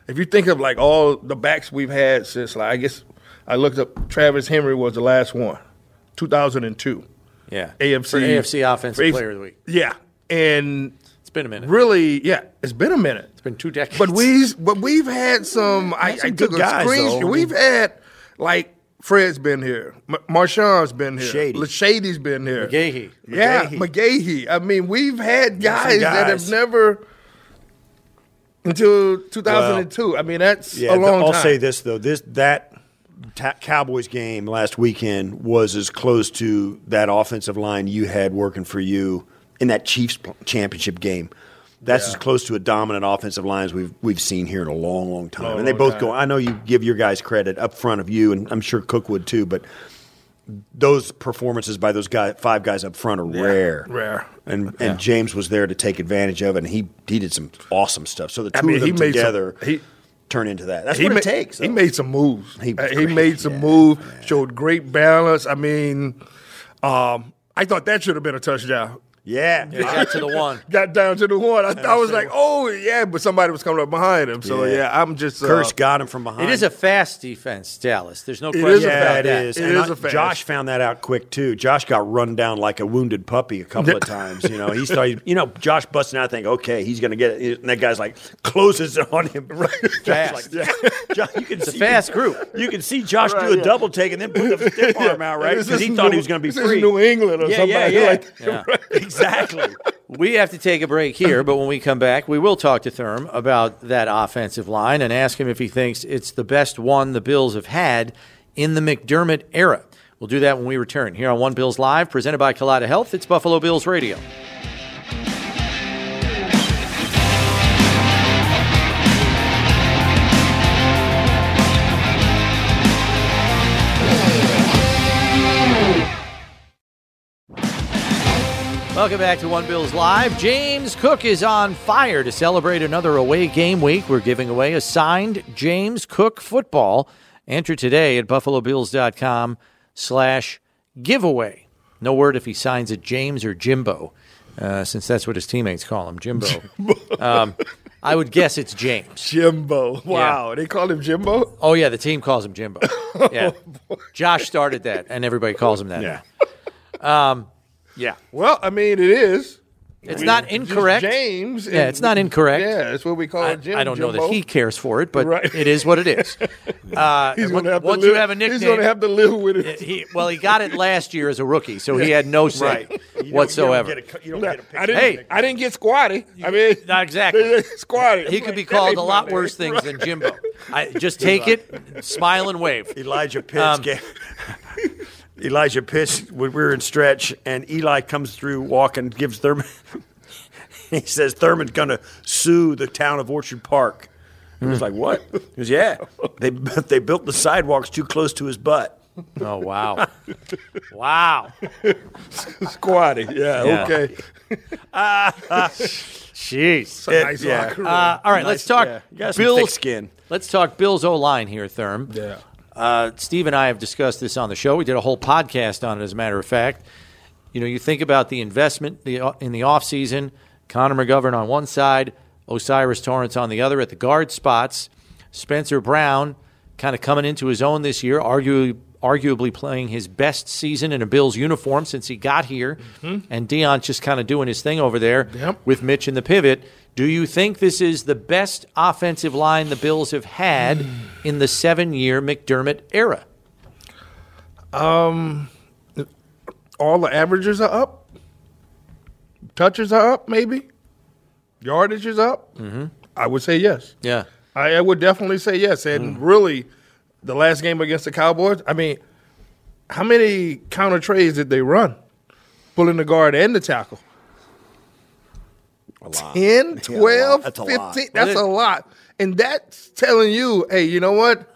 D: if you think of like all the backs we've had since like I guess I looked up Travis Henry was the last one, 2002.
B: yeah.
D: AFC
B: for AFC Offensive
D: for
B: Player of the Week.
D: Yeah, and
B: It's been a minute.
D: really, yeah, it's been a minute.
B: It's been two decades.
D: But we, but we've had some. I,
C: some
D: I
C: good
D: took a
C: guys,
D: screenshot.
C: though.
D: We've had like Fred's been here, M- Marshawn's been here,
C: Shady.
D: Shady's been here,
B: McGahee.
D: yeah,
C: McGahee.
D: I mean, we've had
C: some
D: guys, that have never until 2002. I mean, that's
C: Yeah,
D: a long
C: I'll
D: time.
C: say this though: this that ta- Cowboys game last weekend was as close to that offensive line you had working for you in that Chiefs championship game. That's as close to a dominant offensive line as we've we've seen here in a long, long time.
D: Long,
C: and they both
D: time.
C: go. I know you give your guys credit up front of you, and I'm sure Cook would too. But those performances by those guys, five guys up front, are rare.
D: rare.
C: And and James was there to take advantage of it, and he he did some awesome stuff. So the two
D: I mean,
C: of them
D: he made some-
C: together
D: he-
C: turn into that. That's
D: he
C: what
D: ma-
C: it takes.
D: He made some moves.
C: He
D: He, he made some
C: yeah,
D: moves. Showed great balance. I mean, um, I thought that should have been a touchdown.
C: Yeah.
B: He got to the one.
D: Got down to the one. I, I was like, oh yeah, but somebody was coming up behind him. So
C: Yeah.
D: yeah, I'm just uh,
C: Kearse got him from behind.
B: It is a fast defense, Dallas. There's no question
D: is a
B: about
C: yeah, it
B: that.
C: is.
D: It
C: and
D: is
C: I-
D: a fast.
C: Josh found that out quick too. Josh got run down like a wounded puppy a couple of times. You know, he started. You know, Josh busting out. I think, okay, he's going to get it. And that guy's like closes it on him. Right,
B: Fast.
C: Like, Josh, you can
B: It's a fast group.
C: You can see Josh
D: Right,
C: do a
D: yeah.
C: double take and then put the stiff arm out right because he thought
D: New-
C: he was going to be free.
D: New England or
C: yeah,
D: somebody
C: yeah, yeah.
D: like
B: Yeah.
C: exactly.
B: We have to take a break here, but when we come back, we will talk to Thurm about that offensive line and ask him if he thinks it's the best one the Bills have had in the McDermott era. We'll do that when we return here on One Bills Live, presented by Kaleida Health. It's Buffalo Bills Radio. Welcome back to One Bills Live. James Cook is on fire to celebrate another away game week. We're giving away a signed James Cook football. Enter today at buffalobills.com slash giveaway. No word if he signs it James or Jimbo, uh, since that's what his teammates call him, Jimbo. um, I would guess it's James.
D: Jimbo. Wow, they call him Jimbo.
B: Oh, yeah, the team calls him Jimbo. Yeah. Josh started that, and everybody calls him that.
C: Yeah.
B: Yeah.
D: Well, I mean, it is.
B: It's not incorrect.
D: James.
B: Yeah,
D: and-
B: it's not incorrect.
D: Yeah, that's what we call
B: I,
D: it. Jim,
B: I don't know that he cares for it, but
D: Right.
B: it is what it is. Uh,
D: He's
B: and
D: gonna have to
B: once
D: live,
B: you have a
D: He's going to have to live with it.
B: he, well, he got it last year as a rookie, so he had no say
C: Right.
B: Whatsoever.
C: You don't get a, you don't get a
D: I
C: picture.
D: didn't.
B: Hey.
D: I didn't get squatty. I mean,
B: Not exactly.
D: they- they squatty.
B: he could be called a lot worse things than Jimbo. I, just take it, smile and wave.
C: Elijah Pitts
B: Um,
C: gave, Elijah Pitts when we were in stretch, and Eli comes through walking, gives Thurman. he says Thurman's going to sue the town of Orchard Park. He was like, "What?" He goes, "Yeah, they they built the sidewalks too close to his butt."
B: Oh wow, wow,
D: Squatty. Yeah,
B: Yeah.
D: Okay.
B: jeez.
D: A nice
C: yeah.
D: locker room.
B: Uh, all right, let's talk
C: yeah. You got some
B: Bills.
C: skin.
B: Let's talk Bills O line here, Thurm.
D: yeah.
B: Uh, Steve and I have discussed this on the show. We did a whole podcast on it, as a matter of fact. You know, you think about the investment in the offseason, Connor McGovern on one side, O'Cyrus Torrence on the other at the guard spots, Spencer Brown kind of coming into his own this year, arguably, arguably playing his best season in a Bills uniform since he got here, and Dion just kind of doing his thing over there
D: Yep.
B: with Mitch in the pivot. Do you think this is the best offensive line the Bills have had in the seven year McDermott era?
D: All the averages are up. Touches are up, maybe. Yardage is up. Mm-hmm. I would say yes.
B: Yeah.
D: I, I would definitely say yes. And really, the last game against the Cowboys, I mean, how many counter treys did they run? Pulling the guard and the tackle.
C: A lot.
D: 10,
C: Yeah,
D: 12,
C: a lot. That's a
D: 15.
C: lot.
D: That's a lot. And that's telling you, hey, you know what?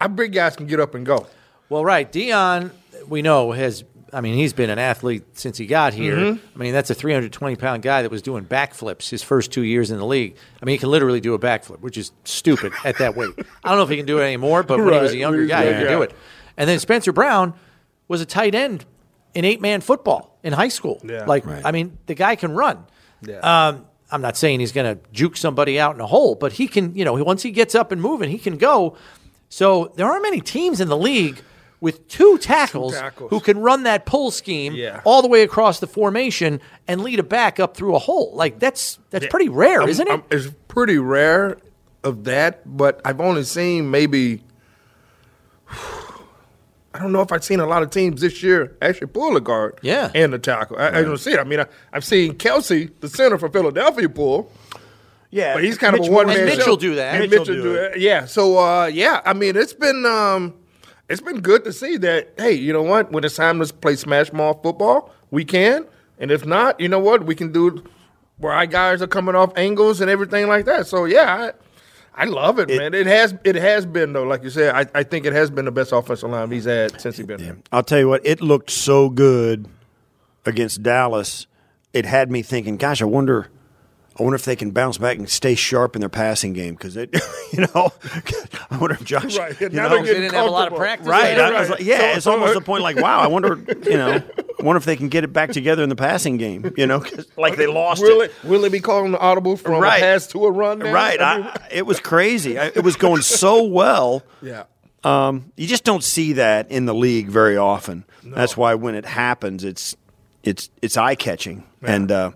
D: Our big guys can get up and go.
B: Well, right. Dion, we know, has, I mean, he's been an athlete since he got here.
D: Mm-hmm.
B: I mean, that's a 320 pound guy that was doing backflips his first two years in the league. I mean, he can literally do a backflip, which is stupid at that weight. I don't know if he can do it anymore, but when he was a younger
D: When he was
B: guy, he
D: younger,
B: could do it. And then Spencer Brown was a tight end in eight man football in high school.
D: Yeah.
B: Like,
C: Right.
B: I mean, the guy can run.
D: Yeah.
B: Um, I'm not saying he's going to juke somebody out in a hole, but he can, you know, once he gets up and moving, he can go. So there aren't many teams in the league with two tackles,
D: tackles.
B: who can run that pull scheme
D: Yeah.
B: all the way across the formation and lead a back up through a hole. Like that's that's pretty rare,
D: I'm-
B: isn't it?
D: I'm- it's pretty rare of that, but I've only seen maybe. I don't know if I've seen a lot of teams this year actually pull a guard
B: Yeah.
D: and a tackle. I, I don't see it. I mean, I, I've seen Kelce, the center for Philadelphia, pull.
C: Yeah,
D: But he's kind of
C: Mitch
D: a one man
B: And Mitchell do that.
D: And
C: Mitchell
D: Mitchell
C: do
D: do
C: it.
D: it. Yeah. So uh, yeah, I mean, it's been um, it's been good to see that. Hey, you know what? When it's time to play smash mouth football, we can. And if not, you know what? We can do where our guys are coming off angles and everything like that. So yeah, I, I love it, man. It has it has been though, like you said. I, I think it has been the best offensive line he's had since he's been here.
C: I'll tell you what, it looked so good against Dallas. It had me thinking, gosh, I wonder, I wonder if they can bounce back and stay sharp in their passing game because it, you know, I wonder if Josh,
D: Right.
C: you
D: Now
C: know,
D: they're
B: They didn't have a lot of practice.
C: right?
B: there.
C: I was like, yeah,
D: So-
C: it's
D: so-
C: almost the point. Like, wow, I wonder, you know, I wonder if they can get it back together in the passing game. You know, 'cause, like they lost
D: Will
C: it.
D: it will it be calling the audible from
C: Right.
D: a pass to a run? Now?
C: Right,
D: I mean,
C: I, it was crazy. I, it was going so well.
D: yeah.
C: Um, you just don't see that in the league very often. That's why when it happens, it's it's it's eye catching, and uh,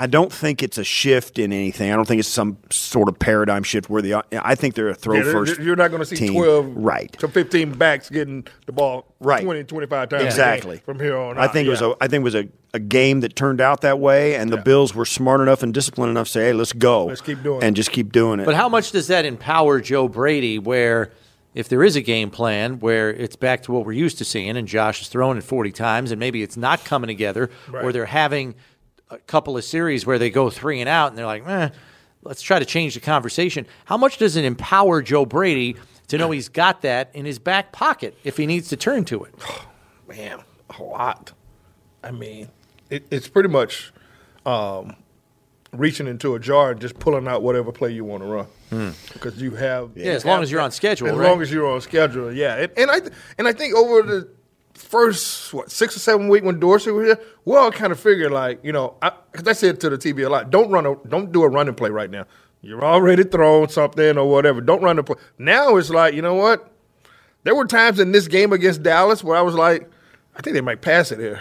C: I don't think it's a shift in anything. I don't think it's some sort of paradigm shift where the I think they're a throw
D: Yeah,
C: first.
D: You're not going to see
C: team.
D: 12
C: right?
D: to 15 backs getting the ball
C: Right.
D: 20, 25 times a game
C: Exactly.
D: from here on
C: I
D: out.
C: think it was a I think it was a, a game that turned out that way, and the Bills were smart enough and disciplined enough to say, "Hey, let's go,
D: Let's keep doing
C: and
D: it.
C: just keep doing it."
B: But how much does that empower Joe Brady where if there is a game plan where it's back to what we're used to seeing and Josh is throwing it 40 times and maybe it's not coming together or they're having a couple of series where they go three and out and they're like, eh, let's try to change the conversation. How much does it empower Joe Brady to know he's got that in his back pocket if he needs to turn to it?
D: man, a lot. I mean, it, it's pretty much um, reaching into a jar and just pulling out whatever play you want to run because you have
B: Hmm. Yeah, as long as you're on schedule,
D: As
B: right?
D: long as you're on schedule, yeah. And, and I th- and I think over the first what six or seven week when Dorsey was here, we all kind of figured like you know because I, said to the TV a lot, don't run a don't do a running play right now. You're already thrown something or whatever. Don't run the play. Now it's like you know what. There were times in this game against Dallas where I was like, I think they might pass it here.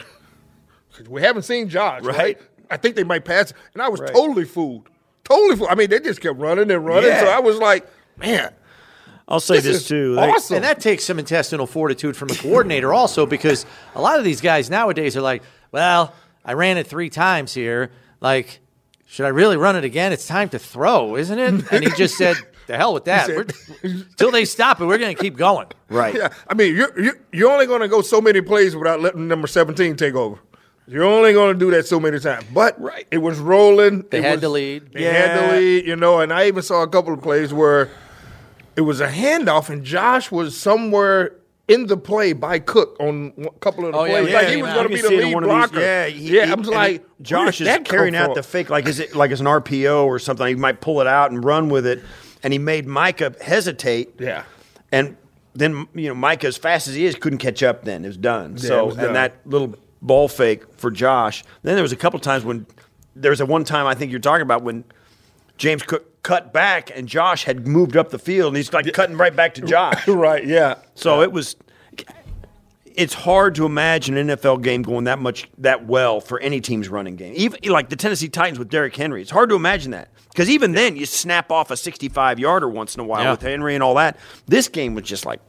D: we haven't seen Josh, right?
C: Right.
D: I think they might pass it. And I was
C: Right.
D: totally fooled. Totally fooled. I mean, they just kept running and running.
C: Yeah.
D: So I was like, man,
C: I'll say
D: this,
C: this,
D: is
C: too. They-
D: awesome.
B: And that takes some intestinal fortitude from a coordinator also because a lot of these guys nowadays are like, well, I ran it three times here. Like, should I really run it again? It's time to throw, isn't it? And he just said, the hell with that.
D: said-
B: We're- Till they stop it, we're going to keep going.
C: right.
D: Yeah, I mean, you're, you're, you're only going to go so many plays without letting number 17 take over. You're only going to do that so many times. But
C: Right.
D: it was rolling.
B: They
D: It
B: had
D: was-
B: the lead.
D: They had
C: Yeah.
D: the lead, you know, and I even saw a couple of plays where it was a handoff and Josh was somewhere in the play by Cook on a couple of the
B: Oh,
D: plays.
B: yeah,
D: like
B: he
D: he was going to be the
C: see it in
D: lead
C: of these-
D: blocker.
C: Yeah, he-
D: yeah.
C: he-
D: I was
C: and
D: like,
C: Josh is carrying out
D: from?
C: the fake like is it like it's an RPO or something. He might pull it out and run with it, and he made Micah hesitate.
D: Yeah.
C: and then you know Micah, as fast as he is, couldn't catch up. Then it was done.
D: Yeah,
C: so
D: was done.
C: and that little ball fake for Josh. Then there was a couple times when there was a one time I think you're talking about when James Cook cut back and Josh had moved up the field and he's like cutting right back to Josh.
D: right, yeah.
C: So it was. It's hard to imagine an NFL game going that much that well for any team's running game. Even like the Tennessee Titans with Derrick Henry, it's hard to imagine that because even then you snap off a 65 yarder once in a while
B: Yeah.
C: with Henry and all that. This game was just like,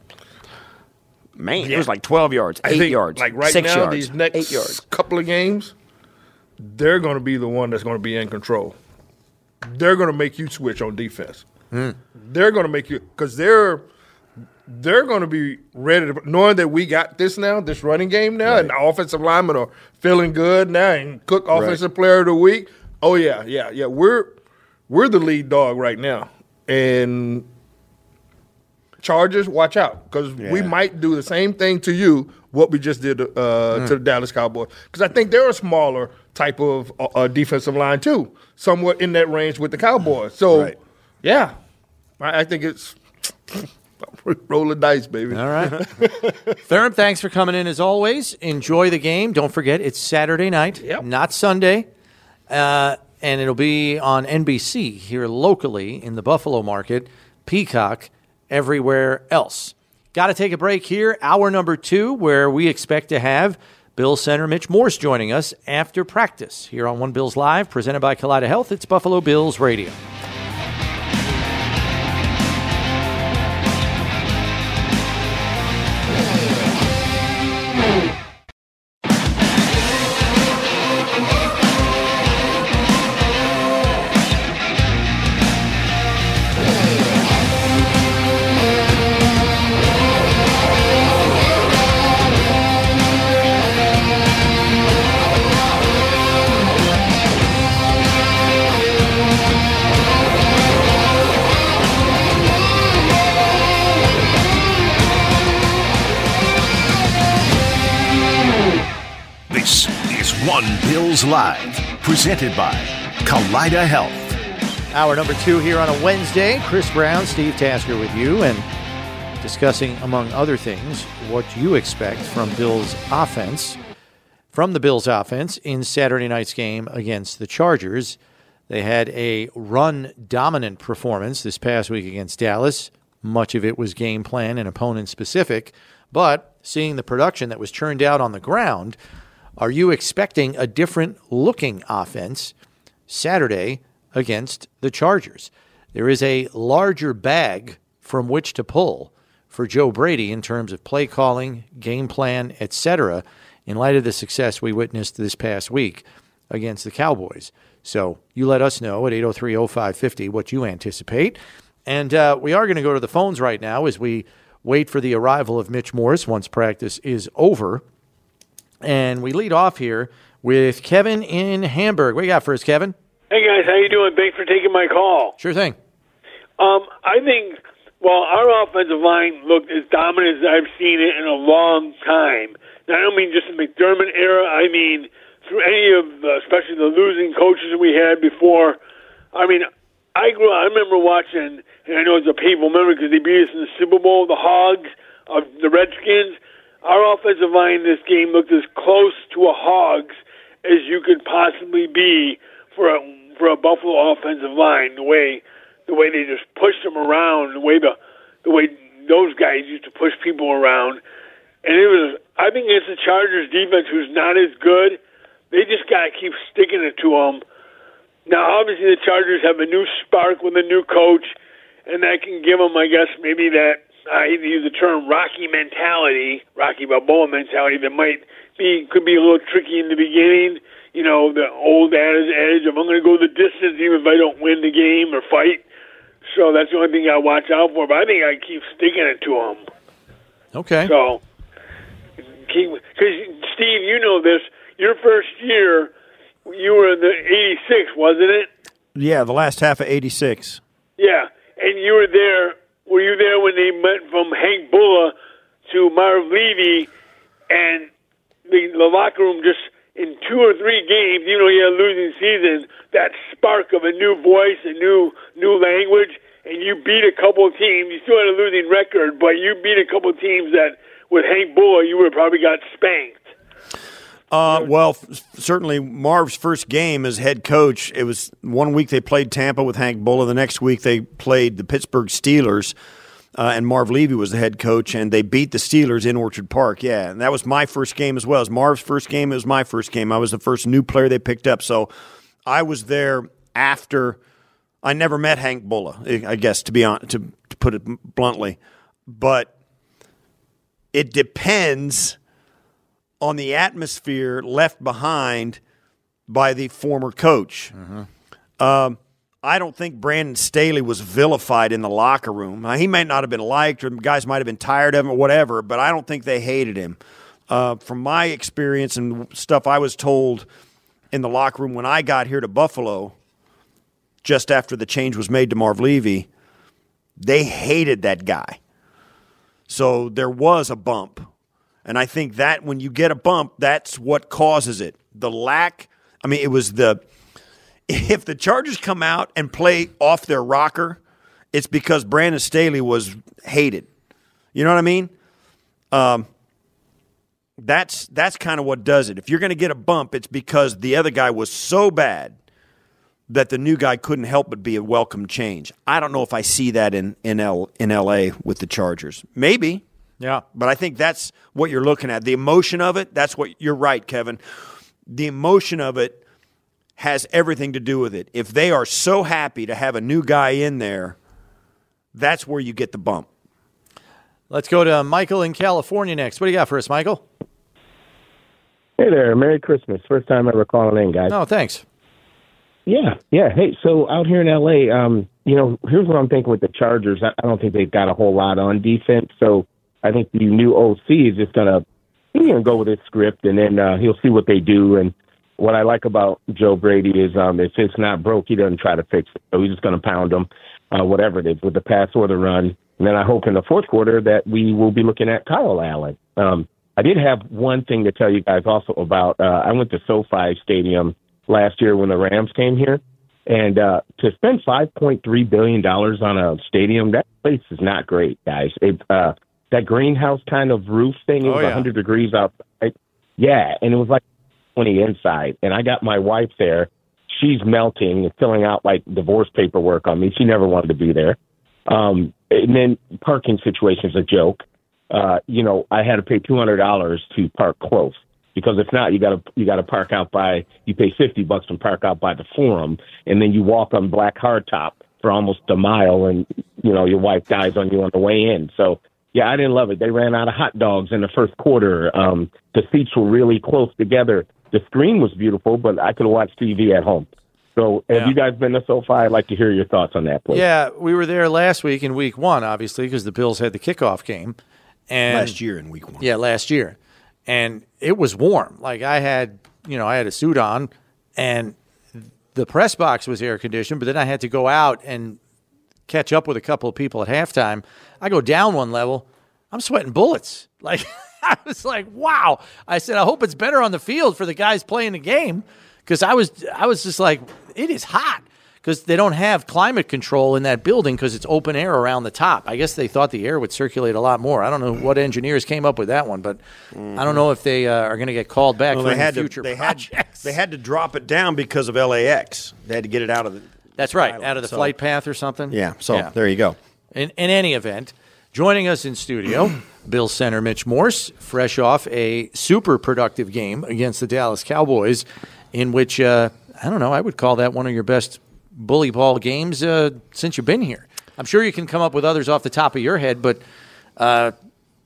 C: man, it was like 12 yards,
D: I
C: eight
D: think,
C: yards,
D: Like right
C: six
D: now,
C: yards,
D: these next
C: eight yards.
D: couple of games, they're going to be the one that's going to be in control. They're going to make you switch on defense.
C: Hmm.
D: They're going to make you because they're they're going to be ready to knowing that we got this now, this running game now, and the offensive linemen are feeling good now, and Cook offensive player of the week. Oh yeah, yeah, yeah. We're we're the lead dog right now, and Chargers, watch out because we might do the same thing to you what we just did uh,
C: Hmm.
D: to the Dallas Cowboys. Because I think they're a smaller type of uh, uh, defensive line too, somewhat in that range with the Cowboys. So,
C: Right.
D: yeah, I, I think it's roll the dice, baby.
B: All right. Thurm, thanks for coming in as always. Enjoy the game. Don't forget, it's Saturday night,
D: Yep.
B: not Sunday. Uh, and it'll be on NBC here locally in the Buffalo market, Peacock, everywhere else. got to take a break here. Hour number two, where we expect to have Bill Center Mitch Morse joining us after practice here on One Bills Live, presented by Kaleida Health. It's Buffalo Bills Radio.
A: Presented by Kaleida Health.
B: Hour number two here on a Wednesday. Chris Brown, Steve Tasker with you, and discussing, among other things, what you expect from Bills offense, from the Bills offense in Saturday night's game against the Chargers. They had a run dominant performance this past week against Dallas. Much of it was game plan and opponent specific, but seeing the production that was churned out on the ground, are you expecting a different looking offense Saturday against the Chargers? There is a larger bag from which to pull for Joe Brady in terms of play calling, game plan, etc., in light of the success we witnessed this past week against the Cowboys. So you let us know at 803 0550 what you anticipate. And uh, we are going to go to the phones right now as we wait for the arrival of Mitch Morse once practice is over. And we lead off here with Kevin in Hamburg. What you got first, Kevin?
E: Hey guys, how you doing? Thanks for taking my call.
B: Sure thing.
E: Um, I think well, our offensive line looked as dominant as I've seen it in a long time. Now, I don't mean just the McDermott era. I mean through any of, uh, especially the losing coaches we had before. I mean, I grew. I remember watching, and I know it's a painful memory because they beat us in the Super Bowl. The Hogs of the Redskins. Our offensive line in this game looked as close to a Hogs as you could possibly be for a for a Buffalo offensive line. The way the way they just pushed them around, the way the the way those guys used to push people around, and it was. I think it's the Chargers defense who's not as good. They just got to keep sticking it to them. Now, obviously, the Chargers have a new spark with a new coach, and that can give them, I guess, maybe that Uh, I hate to use the term Rocky mentality, Rocky Balboa mentality that might be could be a little tricky in the beginning. You know, the old adage edge of I'm going to go the distance even if I don't win the game or fight. So that's the only thing I watch out for. But I think I keep sticking it to them.
B: Okay.
E: So, because Steve, you know this. Your first year, you were in the '86, wasn't it?
C: Yeah, the last half of '86.
E: Yeah, and you were there. Were you there when they went from Hank Bullough to Marv Levy, and the, the locker room just in two or three games, you know, you had a losing season, that spark of a new voice, a new new language, and you beat a couple of teams. You still had a losing record, but you beat a couple of teams that with Hank Bullough, you would have probably got spanked.
C: Uh, well, f- certainly Marv's first game as head coach. It was one week they played Tampa with Hank Bullough. The next week they played the Pittsburgh Steelers, uh, and Marv Levy was the head coach, and they beat the Steelers in Orchard Park. Yeah, and that was my first game as well. As Marv's first game, it was my first game. I was the first new player they picked up, so I was there after. I never met Hank Bullough, I guess to be on to, to put it bluntly, but it depends on the atmosphere left behind by the former coach. Um, I don't think Brandon Staley was vilified in the locker room. Now, he may not have been liked, or guys might have been tired of him, or whatever. But I don't think they hated him. Uh, from my experience and stuff I was told in the locker room when I got here to Buffalo, just after the change was made to Marv Levy, they hated that guy. So there was a bump. And I think that when you get a bump, that's what causes it. The lack, I mean, it was the, if the Chargers come out and play off their rocker, it's because Brandon Staley was hated. You know what I mean? Um, that's that's kind of what does it. If you're going to get a bump, it's because the other guy was so bad that the new guy couldn't help but be a welcome change. I don't know if I see that in in L in L.A. with the Chargers. Maybe,
B: Yeah.
C: But I think that's what you're looking at. The emotion of it, that's what you're right, Kevin. The emotion of it has everything to do with it. If they are so happy to have a new guy in there, that's where you get the bump.
B: Let's go to Michael in California next. What do you got for us, Michael?
F: Hey there, Merry Christmas. First time ever calling in, guys.
B: No, thanks.
F: Yeah, yeah. Hey, so out here in LA, um, you know, here's what I'm thinking with the Chargers. I, I don't think they've got a whole lot on defense, so I think the new OC is just gonna he's gonna go with his script, and then uh, he'll see what they do. And what I like about Joe Brady is, um, if it's not broke, he doesn't try to fix it. So he's just gonna pound them, uh, whatever it is, with the pass or the run. And then I hope in the fourth quarter that we will be looking at Kyle Allen. Um, I did have one thing to tell you guys also about. Uh, I went to SoFi Stadium last year when the Rams came here, and uh, to spend five point three billion dollars on a stadium, that place is not great, guys. It, uh, that greenhouse kind of roof thing, it
B: Oh,
F: was
B: yeah.
F: 100 degrees outside. Yeah, and it was like 20 inside. And I got my wife there. She's melting and filling out like divorce paperwork on me. She never wanted to be there. Um, and then parking situation's a joke. Uh, you know, I had to pay two hundred dollars to park close because if not, you gotta you gotta park out by you pay fifty bucks to park out by the forum, and then you walk on black hardtop for almost a mile, and you know your wife dies on you on the way in. So yeah, I didn't love it. They ran out of hot dogs in the first quarter. Um, the seats were really close together. The screen was beautiful, but I could watch TV at home. So have
B: Yeah.
F: you guys been to SoFi? I'd like to hear your thoughts on that, please.
B: Yeah, we were there last week in week one, obviously, because the Bills had the kickoff game. And
C: Last year in week one.
B: Yeah, last year. And it was warm. Like I had, you know, I had a suit on and the press box was air conditioned, but then I had to go out and catch up with a couple of people at halftime. I go down one level, I'm sweating bullets. Like I was like, wow. I said, I hope it's better on the field for the guys playing the game because I was I was just like, it is hot because they don't have climate control in that building because it's open air around the top. I guess they thought the air would circulate a lot more. I don't know what engineers came up with that one, but I don't know if they uh, are going to get called back
C: Well,
B: for
C: they had to
B: future
C: they had,
B: projects.
C: they had to drop it down because of LAX. They had to get it out of the
B: That's right,
C: Island,
B: out of the
C: so-
B: flight path or something.
C: Yeah, so there you go.
B: In, in any event, joining us in studio, Bill Center Mitch Morse, fresh off a super productive game against the Dallas Cowboys, in which, uh, I don't know, I would call that one of your best bully ball games uh, since you've been here. I'm sure you can come up with others off the top of your head, but uh,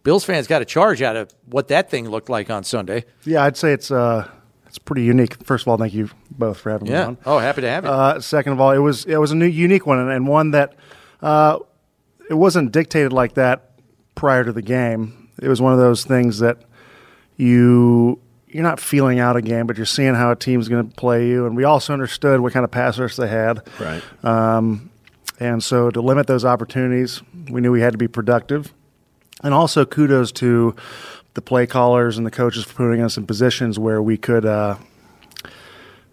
B: Bills fans got a charge out of what that thing looked like on Sunday.
G: Yeah, I'd say it's uh, it's pretty unique. First of all, thank you both for having me
B: Yeah.
G: on.
B: Oh, happy to have you.
G: Uh, second of all, it was it was a new unique one and, and one that uh, it wasn't dictated like that prior to the game. It was one of those things that you you're not feeling out a game, but you're seeing how a team's going to play you. And we also understood what kind of pass rush they had.
C: Right.
G: Um, and so to limit those opportunities, we knew we had to be productive. And also kudos to the play callers and the coaches for putting us in positions where we could, uh,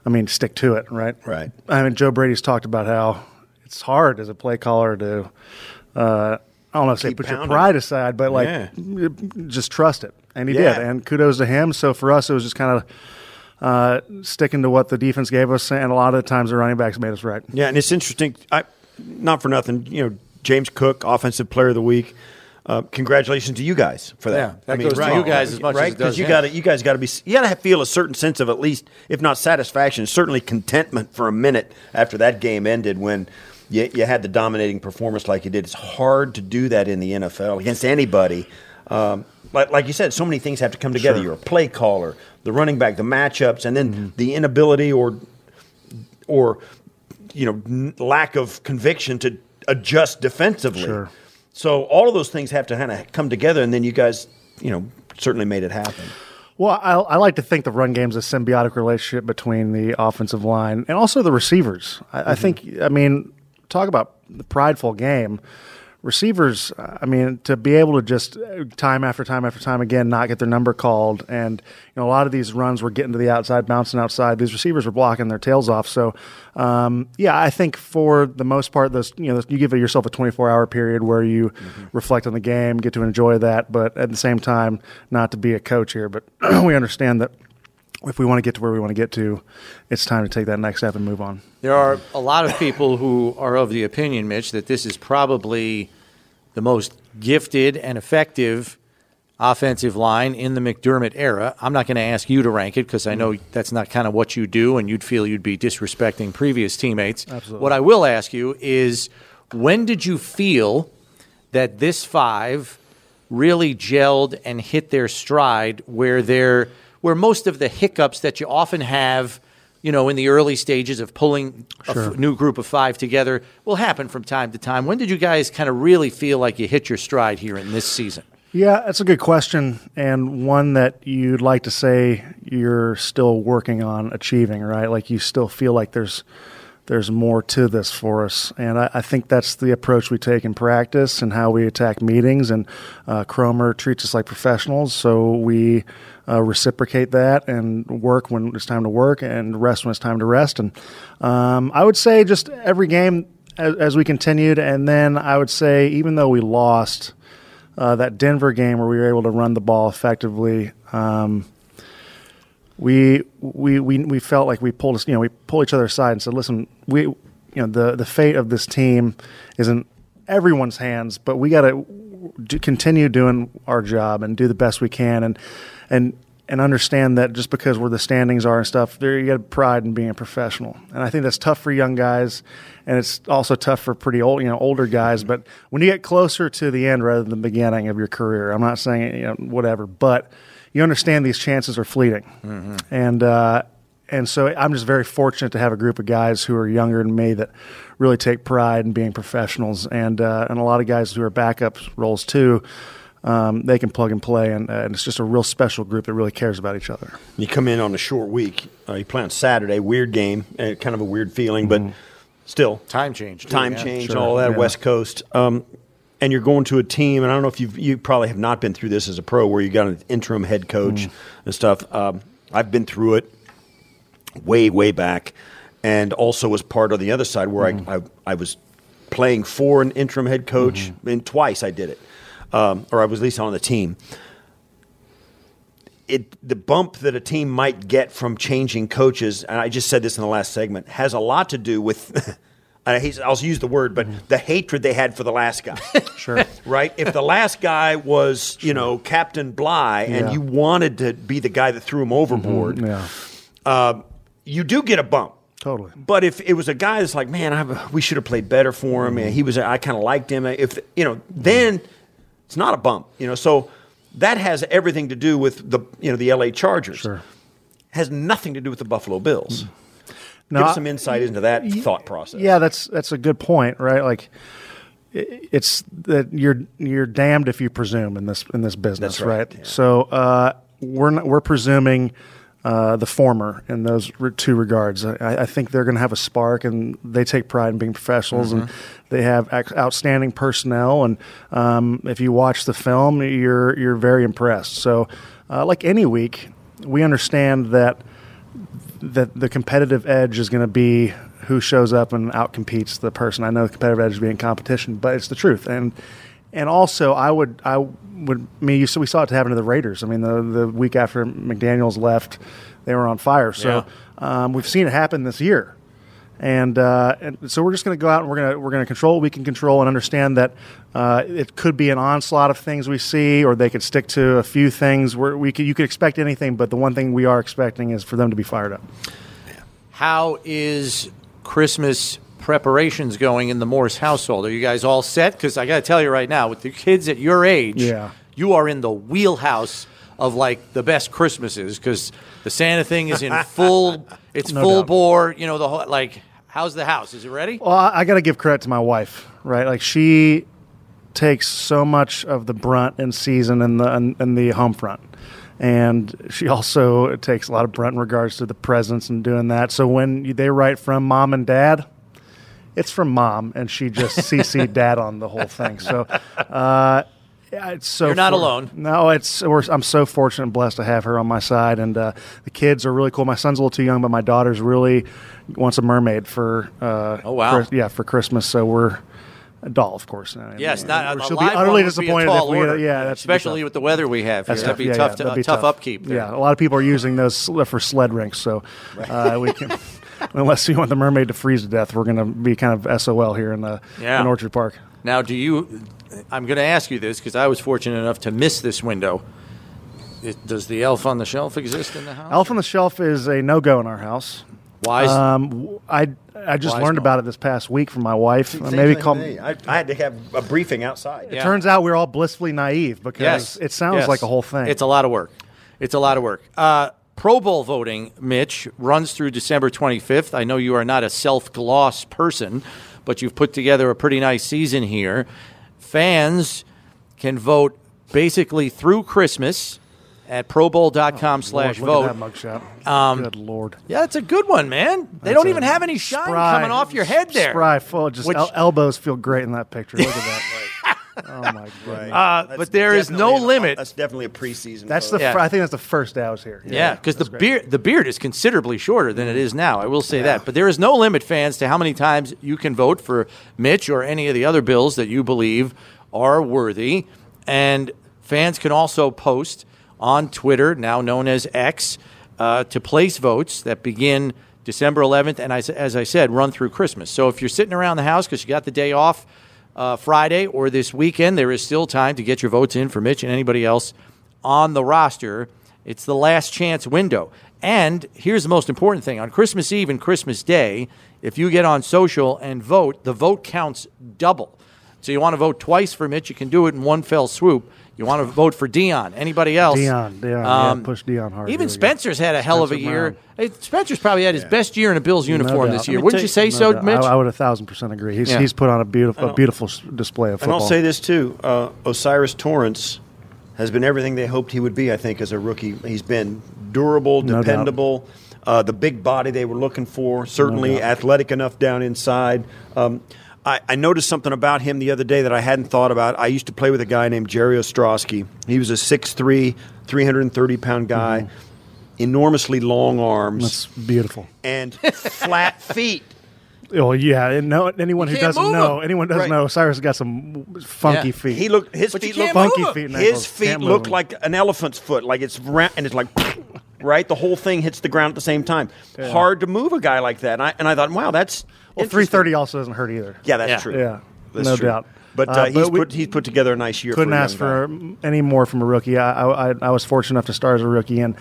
G: I mean, stick to it, right?
C: Right.
G: I mean, Joe Brady's talked about how it's hard as a play caller to, uh, I don't know say put your pride aside, but like
C: Yeah.
G: just trust it. And he
C: Yeah.
G: did. And kudos to him. So for us, it was just kind of uh, sticking to what the defense gave us. And a lot of the times the running backs made us right.
C: Yeah, and it's interesting. I, not for nothing, you know, James Cook, Offensive Player of the Week. Uh, congratulations to you guys for that.
B: Yeah, that goes right. to you guys as much as
C: right?
B: it does
C: you got to you guys got to be you got to feel a certain sense of at least, if not satisfaction, certainly contentment for a minute after that game ended when you, you had the dominating performance like you did. It's hard to do that in the NFL against anybody. Um, like, like you said, so many things have to come together. You're a play caller, the running back, the matchups, and then
B: Mm-hmm.
C: the inability or or you know n- lack of conviction to adjust defensively.
G: Sure.
C: So all of those things have to kind of come together, and then you guys, you know, certainly made it happen.
G: Well, I, I like to think the run game's is a symbiotic relationship between the offensive line and also the receivers. I, I mm-hmm. think, I mean, talk about the prideful game. Receivers, I mean, to be able to just uh, time after time after time again not get their number called, and you know a lot of these runs were getting to the outside, bouncing outside. These receivers were blocking their tails off. So, um, yeah, I think for the most part, those you know you give yourself a 24 hour period where you reflect on the game, get to enjoy that, but at the same time, not to be a coach here, but we understand that if we want to get to where we want to get to, it's time to take that next step and move on.
B: There are a lot of people who are of the opinion, Mitch, that this is probably the most gifted and effective offensive line in the McDermott era. I'm not going to ask you to rank it because I know mm-hmm. that's not kind of what you do, and you'd feel you'd be disrespecting previous teammates.
G: Absolutely.
B: What I will ask you is when did you feel that this five really gelled and hit their stride where they're where most of the hiccups that you often have you know in the early stages of pulling a
G: Sure.
B: f- new group of five together will happen from time to time when did you guys kind of really feel like you hit your stride here in this season
G: Yeah, that's a good question, and one that you'd like to say you're still working on achieving, right? Like you still feel like there's there's more to this for us, and I, I think that's the approach we take in practice and how we attack meetings. And uh, Kromer treats us like professionals, so we uh, reciprocate that and work when it's time to work, and rest when it's time to rest. And um, I would say just every game as, as we continued, and then I would say even though we lost uh, that Denver game where we were able to run the ball effectively. Um, we, we we we felt like we pulled us, you know, we pulled each other aside and said, "Listen, we, you know, the the fate of this team is in everyone's hands, but we got to continue doing our job and do the best we can, and and and understand that just because where the standings are and stuff, there you got pride in being a professional, and I think that's tough for young guys, and it's also tough for pretty old, you know, older guys. But when you get closer to the end rather than the beginning of your career, I'm not saying you know whatever, but you understand these chances are fleeting, and uh, and so I'm just very fortunate to have a group of guys who are younger than me that really take pride in being professionals, and uh, and a lot of guys who are backup roles too. Um, they can plug and play, and, uh, and it's just a real special group that really cares about each other.
C: You come in on a short week. Uh, you play on Saturday. Weird game. Uh, kind of a weird feeling, but still
B: time change too,
C: time
B: yeah.
C: change,
G: Sure,
C: all that
G: yeah.
C: West Coast. Um, and you're going to a team, and I don't know if you've you probably have not been through this as a pro, where you got an interim head coach
G: Mm.
C: and stuff. Um, I've been through it way way back, and also was part of the other side where
G: Mm-hmm.
C: I, I I was playing for an interim head coach,
G: Mm-hmm.
C: and twice I did it, um, or I was at least on the team it the bump that a team might get from changing coaches, and I just said this in the last segment, has a lot to do with. I hate- I'll use the word, but the hatred they had for the last guy.
G: Sure.
C: right? If the last guy was, you know, Captain Bligh, and
G: Yeah.
C: you wanted to be the guy that threw him overboard,
G: Yeah,
C: uh, you do get a bump.
G: Totally.
C: But if it was a guy that's like, man, I, we should have played better for him, and he was, I kind of liked him. If you know, then it's not a bump. You know, so that has everything to do with the, you know, the L.A. Chargers.
G: Sure.
C: Has nothing to do with the Buffalo Bills.
G: No,
C: Give some insight into that thought process.
G: Yeah, that's that's a good point, right? Like it's that you're you're damned if you presume in this in this business,
C: That's right,
G: right?
C: yeah.
G: So uh, we're not, we're presuming uh, the former in those two regards. I, I think they're going to have a spark, and they take pride in being professionals, and they have ac- outstanding personnel. And um, if you watch the film, you're you're very impressed. So, uh, like any week, we understand that that the competitive edge is going to be who shows up and outcompetes the person. I know the competitive edge is being competition, but it's the truth. And and also, I would I would I mean you so we saw it happen to the Raiders. I mean the the week after McDaniels left, they were on fire. So um, we've seen it happen this year. And, uh, and so we're just going to go out and we're going to we're going to control what we can control and understand that uh, it could be an onslaught of things we see, or they could stick to a few things. Where we could, you could expect anything, but the one thing we are expecting is for them to be fired up.
B: How is Christmas preparations going in the Morse household? Are you guys all set? Because I got to tell you right now, with the kids at your age,
G: Yeah.
B: you are in the wheelhouse of like the best Christmases because the Santa thing is in full. It's
G: No
B: full
G: doubt.
B: bore. You know the whole like. How's the house? Is it ready?
G: Well, I, I got to give credit to my wife, right? Like she takes so much of the brunt in season and the and, and the home front, and she also takes a lot of brunt in regards to the presents and doing that. So when they write from mom and dad, it's from mom, and she just CC'd dad on the whole thing. So. Uh, yeah, it's so
B: You're not
G: for-
B: alone.
G: No, it's we're, I'm so fortunate and blessed to have her on my side, and uh, the kids are really cool. My son's a little too young, but my daughter's really wants a mermaid for. Uh,
B: Oh, wow.
G: Chris- yeah, for Christmas. So we're a doll, of course. I mean,
B: Yes, not a
G: she'll
B: live
G: be utterly
B: would be
G: disappointed if we.
B: order.
G: Yeah, that's
B: especially with the weather we have here.
G: That's
B: That'd be
G: yeah,
B: tough
G: yeah,
B: to
G: be
B: tough, upkeep. There.
G: Yeah, a lot of people are using those for sled rinks. So uh, we can, unless you want the mermaid to freeze to death, we're going to be kind of SOL here in the
B: Yeah.
G: in Orchard Park.
B: Now, do you I'm going to ask you this because I was fortunate enough to miss this window. It, does the elf on the shelf exist in the house?
G: Elf on the Shelf is a no go in our house.
B: Why? is-
G: Um, w- I I just learned
B: call.
G: about it this past week from my wife. Uh,
C: Same
G: maybe
C: thing
G: call.
C: me. I, I had to have a briefing outside.
G: It
B: Yeah.
G: turns out we're all blissfully naive because
B: yes,
G: it sounds
B: Yes.
G: like a whole thing.
B: It's a lot of work. It's a lot of work. Uh, Pro Bowl voting, Mitch, runs through December 25th. I know you are not a self gloss person, but you've put together a pretty nice season here. Fans can vote basically through Christmas at probowl.com slash
G: Oh, Lord,
B: vote.
G: Look at that mugshot. Um, good lord.
B: Yeah, it's a good one, man. They
G: That's
B: don't even have any shine
G: spry-
B: coming off your head there.
G: Spry, full. Just
B: Which-
G: el- elbows feel great in that picture. Look at that. oh my god.
B: Uh, but there is no
C: definitely an-
B: limit.
C: That's definitely a preseason.
G: That's the.
C: photo.
B: Yeah.
G: Fir- I think that's the first day I was here.
B: Yeah, because the
G: great.
B: beard the beard is considerably shorter than it is now. I will say that. But there is no limit, fans, to how many times you can vote for Mitch or any of the other bills that you believe are worthy. And fans can also post on Twitter, now known as X, uh, to place votes that begin December 11th and, I, as I said, run through Christmas. So if you're sitting around the house because you got the day off uh, Friday or this weekend, there is still time to get your votes in for Mitch and anybody else on the roster. It's the last chance window. And here's the most important thing on Christmas Eve and Christmas Day, if you get on social and vote, the vote counts double. So you want to vote twice for Mitch, you can do it in one fell swoop. You want to vote for Dion. Anybody else?
G: Dion, Dion,
B: Um,
G: yeah, push Dion hard.
B: Even
G: Here we go.
B: Spencer's had a hell of a year.
G: Brown.
B: Spencer's probably had his best year in a Bills uniform
G: doubt.
B: this year. Wouldn't
C: you-
B: you say
G: No
B: so,
G: doubt.
B: Mitch?
G: I, I would a thousand percent agree. He's
B: Yeah.
G: he's put on a beautiful a beautiful display of
C: And
G: football.
C: I'll say this too: uh, O'Cyrus Torrence has been everything they hoped he would be. I think as a rookie, he's been durable,
G: No doubt.
C: dependable. uh, the big body they were looking for. Certainly
G: doubt.
C: athletic enough down inside. Um, I, I noticed something about him the other day that I hadn't thought about. I used to play with a guy named Jerry Ostroski. He was a 6'3", 330 pound guy, enormously long arms,
G: Mm-hmm. That's beautiful.
C: and flat feet.
G: Oh yeah, and no, anyone who doesn't know,
B: him.
G: anyone doesn't
C: Right.
G: know, Cyrus has got some funky
B: Yeah.
G: feet.
C: He looked his
B: But
C: feet look
G: funky feet.
C: his feet look like an elephant's foot, like it's ra- and it's like right. The whole thing hits the ground at the same time. Hard to move a guy like that. And I, and I thought, wow, that's
G: well, three thirty also doesn't hurt either.
C: Yeah, that's
B: Yeah.
C: true.
G: Yeah,
C: That's
G: no
C: true.
G: doubt.
C: But, uh,
G: Uh,
C: he's
G: but we-
C: put he's put together a nice year.
G: couldn't
C: for a
G: ask
C: young
G: for any more from a rookie. I, I, I was fortunate enough to start as a rookie, and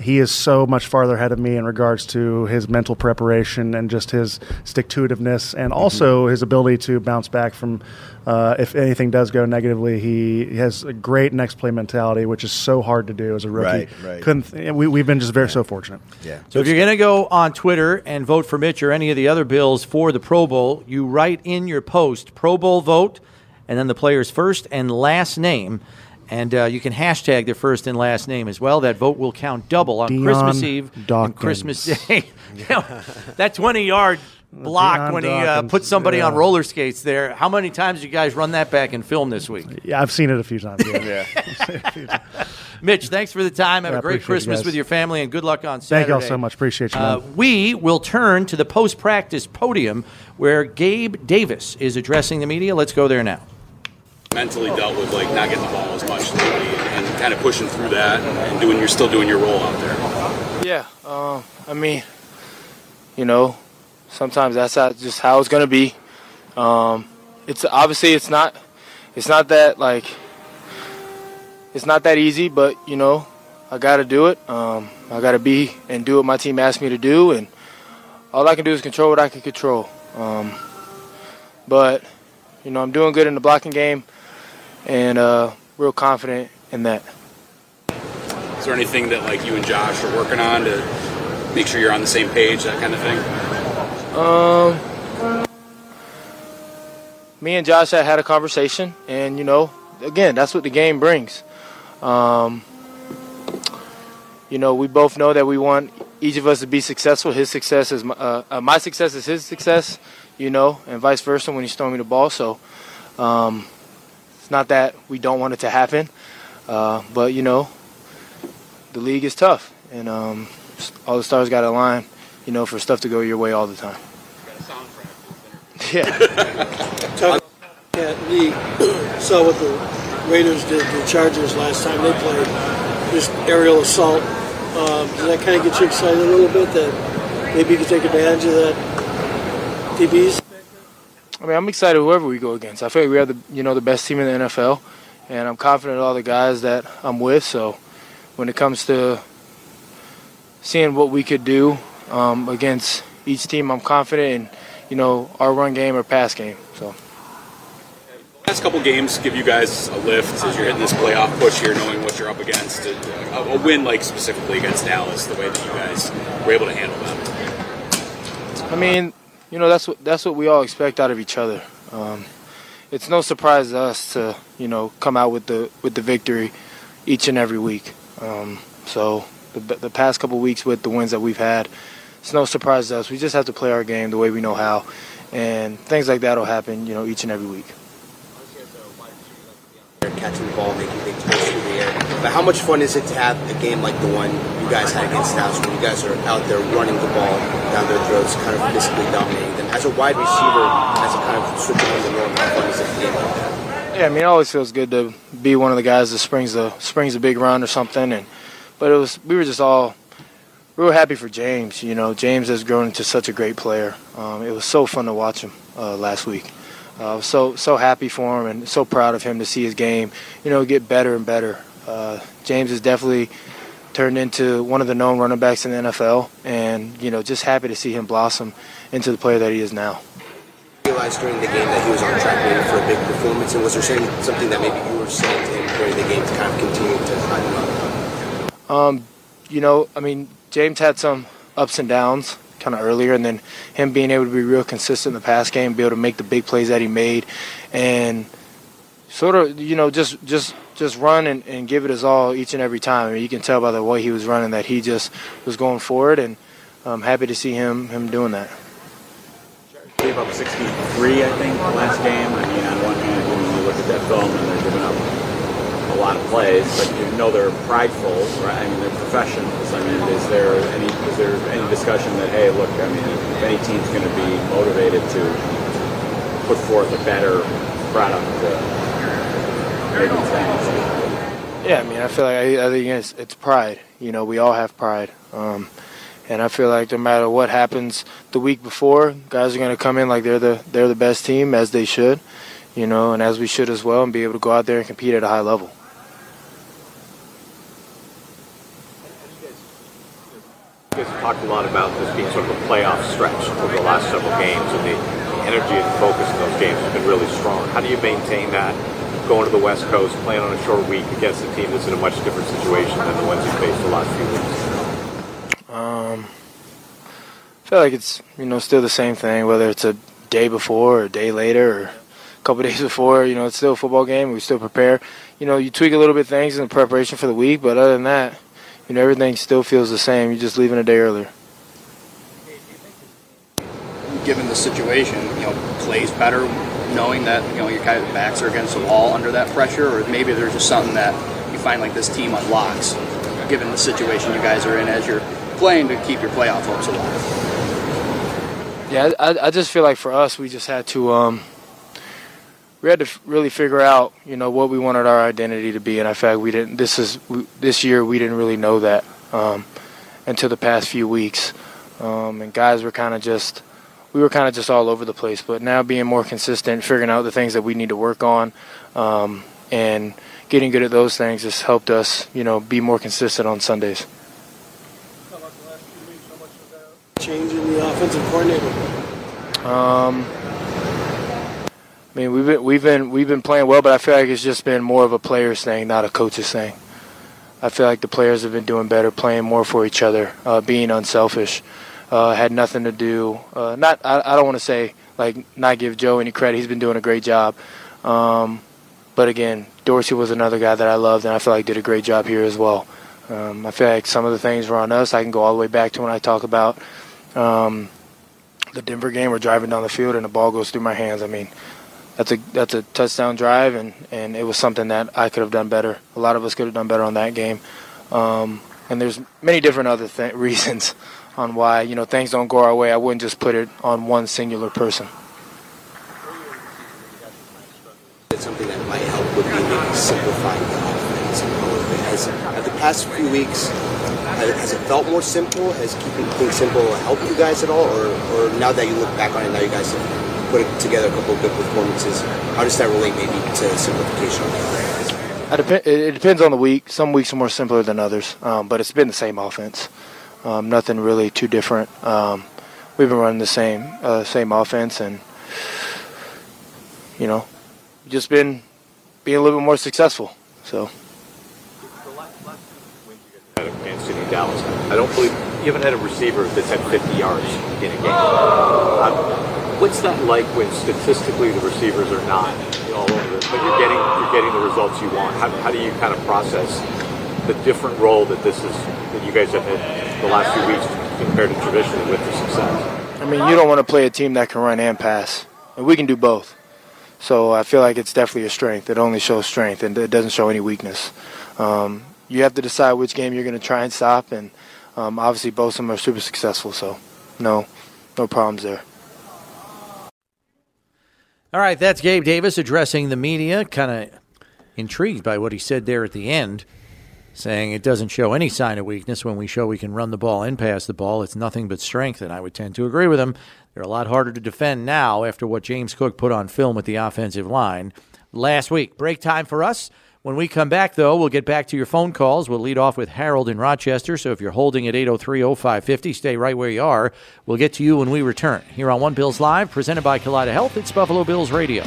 G: he is so much farther ahead of me in regards to his mental preparation and just his stick to itiveness, and
C: Mm-hmm.
G: also his ability to bounce back from uh, if anything does go negatively. He has a great next play mentality, which is so hard to do as a rookie.
C: Right, right.
G: Couldn't th- we, we've been just very so fortunate.
C: Yeah.
B: So if you're going to go on Twitter and vote for Mitch or any of the other bills for the Pro Bowl, you write in your post Pro Bowl vote and then the player's first and last name. And uh, you can hashtag their first and last name as well. That vote will count double on
G: Dion
B: Christmas Eve and Christmas Day. You know, that 20 yard block
G: Dion
B: when he uh, put somebody
G: yeah.
B: on roller skates there. How many times you guys run that back and film this week?
G: Yeah, I've seen it a few times. Yeah.
B: Mitch, thanks for the time. Have
G: Yeah,
B: a great Christmas
G: guys.
B: with your family and good luck on Saturday.
G: Thank y'all so much. Appreciate you.
B: Uh, we will turn to the post practice podium where Gabe Davis is addressing the media. Let's go there now.
H: Mentally dealt with like not getting the ball as much lately and, kind of pushing through that and doing you're still doing your role out there.
I: Yeah, um, I mean, you know, sometimes that's how, just how it's gonna be. Um, it's obviously it's not, it's not that like, it's not that easy, but you know, I got to do it. Um, I got to be and do what my team asked me to do, and all I can do is control what I can control. Um, but you know, I'm doing good in the blocking game, and uh, real confident in that.
H: Is there anything that like you and Josh are working on to make sure you're on the same page, that kind of thing?
I: Um, me and Josh had had a conversation, and you know, again, that's what the game brings. Um, you know, we both know that we want each of us to be successful. His success is my, uh, uh, my success is his success, you know, and vice versa when he's throwing me the ball. So um, it's not that we don't want it to happen, uh, but you know, the league is tough, and um, all the stars got to align, you know, for stuff to go your way all the time. Yeah.
J: at league. Saw what the Raiders did to the Chargers last time they played. Just aerial assault. Um, does that kind of get you excited a little bit that maybe you could take advantage of that DBs?
I: I mean, I'm excited whoever we go against. I feel like we have the you know the best team in the NFL, and I'm confident in all the guys that I'm with. So when it comes to seeing what we could do um, against each team, I'm confident in you know our run game or pass game. So.
H: Last couple games give you guys a lift as you're hitting this playoff push here, knowing what you're up against. A, a win, like specifically against Dallas, the way that you guys were able to handle them.
I: I mean, you know that's what that's what we all expect out of each other. Um, it's no surprise to us to you know come out with the with the victory each and every week. Um, so the, the past couple weeks with the wins that we've had, it's no surprise to us. We just have to play our game the way we know how, and things like that will happen you know each and every week
K: catching the ball, making big plays the air. But how much fun is it to have a game like the one you guys had against Dallas, when you guys are out there running the ball down their throats, kind of physically dominating them? As a wide receiver, as a kind of switching on the norm, how fun is it to game like that?
I: Yeah, I mean, it always feels good to be one of the guys that springs the springs a big run or something. And but it was we were just all we were happy for James. You know, James has grown into such a great player. Um, it was so fun to watch him uh, last week. Uh, so so happy for him and so proud of him to see his game, you know, get better and better. Uh, James has definitely turned into one of the known running backs in the NFL, and you know, just happy to see him blossom into the player that he is now.
K: Realized during the game that he was on track maybe for a big performance, and was there something that maybe you were saying to him during the game to kind of continue to hype him up?
I: Um, you know, I mean, James had some ups and downs kind of earlier, and then him being able to be real consistent in the pass game, be able to make the big plays that he made, and sort of you know just just just run and, and give it his all each and every time. I mean, you can tell by the way he was running that he just was going forward, and I'm happy to see him him doing that.
L: Gave up 63, I think, last game. I mean, on one hand, when you look at that film and they're giving up a lot of plays, but you know they're prideful, right? I mean, they're professionals. I mean, is there any is there any discussion that hey, look, I mean, if any team's going to be motivated to put forth a better product, uh.
I: Yeah, I mean, I feel like I, I think it's, it's pride. You know, we all have pride. Um, and I feel like no matter what happens the week before, guys are going to come in like they're the they're the best team as they should, you know, and as we should as well, and be able to go out there and compete at a high level.
M: Talked a lot about this being sort of a playoff stretch over the last several games, and the energy and focus in those games has been really strong. How do you maintain that going to the West Coast, playing on a short week against a team that's in a much different situation than the ones you faced the last few weeks?
I: Um, I feel like it's you know still the same thing, whether it's a day before or a day later or a couple days before. You know, it's still a football game. We still prepare. You know, you tweak a little bit things in preparation for the week, but other than that, you know, everything still feels the same. You're just leaving a day earlier.
N: Given the situation, you know, plays better knowing that you know your guys' backs are against the wall under that pressure, or maybe there's just something that you find like this team unlocks, given the situation you guys are in as you're playing to keep your playoff hopes alive.
I: Yeah, I, I just feel like for us, we just had to um, we had to really figure out, you know, what we wanted our identity to be, and I fact we didn't. This is we, this year we didn't really know that um, until the past few weeks, um, and guys were kind of just we were kind of just all over the place. But now being more consistent, figuring out the things that we need to work on, um, and getting good at those things has helped us, you know, be more consistent on Sundays.
J: Change in the offensive coordinator.
I: Um, I mean, we've been we've been we've been playing well, but I feel like it's just been more of a players thing, not a coaches thing. I feel like the players have been doing better, playing more for each other, uh, being unselfish. Uh, had nothing to do. Uh, not I, I don't want to say like not give Joe any credit. He's been doing a great job. Um, but again, Dorsey was another guy that I loved, and I feel like did a great job here as well. Um, I feel like some of the things were on us. I can go all the way back to when I talk about um, the Denver game. We're driving down the field and the ball goes through my hands. I mean, that's a that's a touchdown drive, and, and it was something that I could have done better. A lot of us could have done better on that game. Um, and there's many different other th- reasons on why you know things don't go our way. I wouldn't just put it on one singular person.
K: It's something that might help with maybe simplifying the offense a little bit. Has, have the past few weeks, has it felt more simple? Has keeping things simple helped you guys at all? Or, or now that you look back on it, now you guys have put together a couple of good performances. How does that relate maybe to simplification?
I: I dep- it it depends on the week. Some weeks are more simpler than others, um, but it's been the same offense. Um, nothing really too different. Um, we've been running the same uh, same offense, and you know, just been being a little bit more successful. So.
M: Dallas. I don't believe you haven't had a receiver that's had 50 yards in a game. Um, what's that like when statistically the receivers are not all over but you're getting you're getting the results you want? How, how do you kind of process the different role that this is that you guys have had the last few weeks compared to traditionally with the success?
I: I mean, you don't want to play a team that can run and pass, and we can do both. So I feel like it's definitely a strength. It only shows strength, and it doesn't show any weakness. Um, you have to decide which game you're going to try and stop, and um, obviously both of them are super successful. So no, no problems there.
B: All right, that's Gabe Davis addressing the media. Kind of intrigued by what he said there at the end, saying it doesn't show any sign of weakness when we show we can run the ball and pass the ball. It's nothing but strength, and I would tend to agree with him. They're a lot harder to defend now after what James Cook put on film with the offensive line last week. Break time for us. When we come back, though, we'll get back to your phone calls. We'll lead off with Harold in Rochester. So if you're holding at 803 0550, stay right where you are. We'll get to you when we return. Here on One Bills Live, presented by Kaleida Health, it's Buffalo Bills Radio.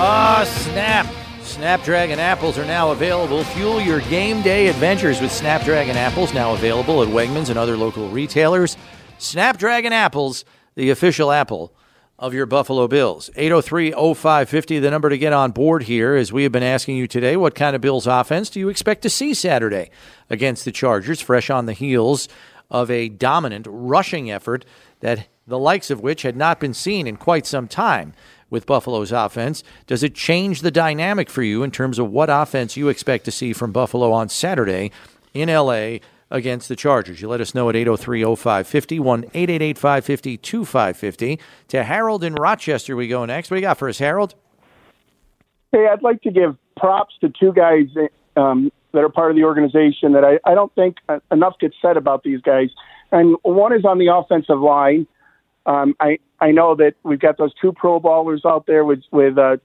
B: Ah, snap! Snapdragon apples are now available. Fuel your game day adventures with Snapdragon apples, now available at Wegmans and other local retailers. Snapdragon apples, the official apple of your Buffalo Bills. 803 0550, the number to get on board here, as we have been asking you today what kind of Bills offense do you expect to see Saturday against the Chargers, fresh on the heels of a dominant rushing effort that the likes of which had not been seen in quite some time with Buffalo's offense. Does it change the dynamic for you in terms of what offense you expect to see from Buffalo on Saturday in LA against the Chargers? You let us know at 803 0550, 1 888 550 2550. To Harold in Rochester, we go next. What do you got for us, Harold?
O: Hey, I'd like to give props to two guys um, that are part of the organization that I, I don't think uh, enough gets said about these guys. And one is on the offensive line. Um, I I know that we've got those two Pro Bowlers out there with with uh,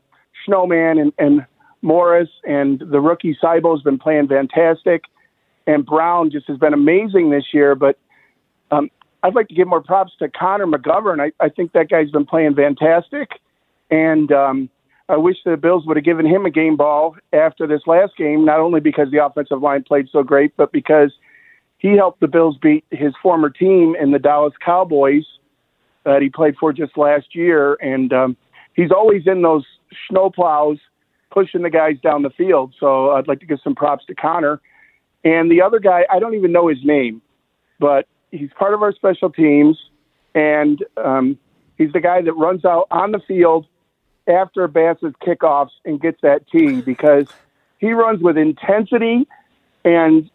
O: Snowman and, and Morris, and the rookie Saibo's been playing fantastic, and Brown just has been amazing this year. But um, I'd like to give more props to Connor McGovern. I, I think that guy's been playing fantastic, and um, I wish the Bills would have given him a game ball after this last game, not only because the offensive line played so great, but because he helped the Bills beat his former team in the Dallas Cowboys that he played for just last year, and um, he's always in those snow plows pushing the guys down the field. So I'd like to give some props to Connor. And the other guy, I don't even know his name, but he's part of our special teams, and um, he's the guy that runs out on the field after Bass's kickoffs and gets that tee because he runs with intensity and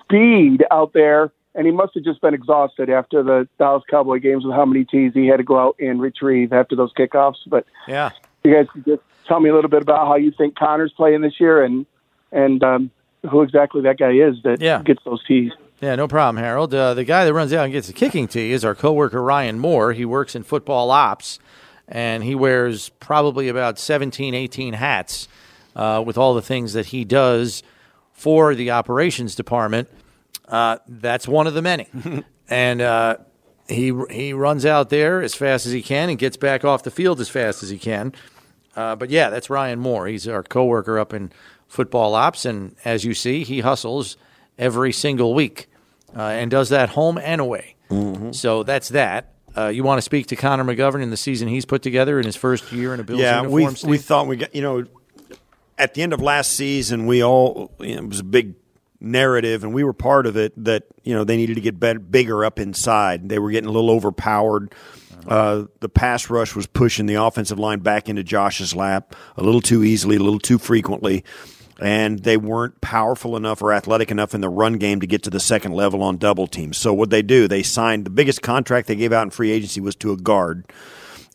O: speed out there and he must have just been exhausted after the Dallas Cowboy games with how many tees he had to go out and retrieve after those kickoffs. But
B: Yeah.
O: you guys can just tell me a little bit about how you think Connor's playing this year and and um, who exactly that guy is that
B: Yeah.
O: gets those tees.
B: Yeah, no problem, Harold. Uh, the guy that runs out and gets the kicking tee is our coworker Ryan Moore. He works in football ops, and he wears probably about 17, 18 hats uh, with all the things that he does for the operations department. Uh, that's one of the many, and uh, he he runs out there as fast as he can and gets back off the field as fast as he can. Uh, but yeah, that's Ryan Moore. He's our coworker up in football ops, and as you see, he hustles every single week uh, and does that home and away. So that's that. Uh, you want to speak to Connor McGovern in the season he's put together in his first year in a Bills
C: yeah, we
B: uniform? Steve?
C: we thought we got you know at the end of last season we all you know, it was a big narrative and we were part of it that you know they needed to get better, bigger up inside. They were getting a little overpowered. Uh, the pass rush was pushing the offensive line back into Josh's lap a little too easily, a little too frequently. And they weren't powerful enough or athletic enough in the run game to get to the second level on double teams. So what they do, they signed the biggest contract they gave out in free agency was to a guard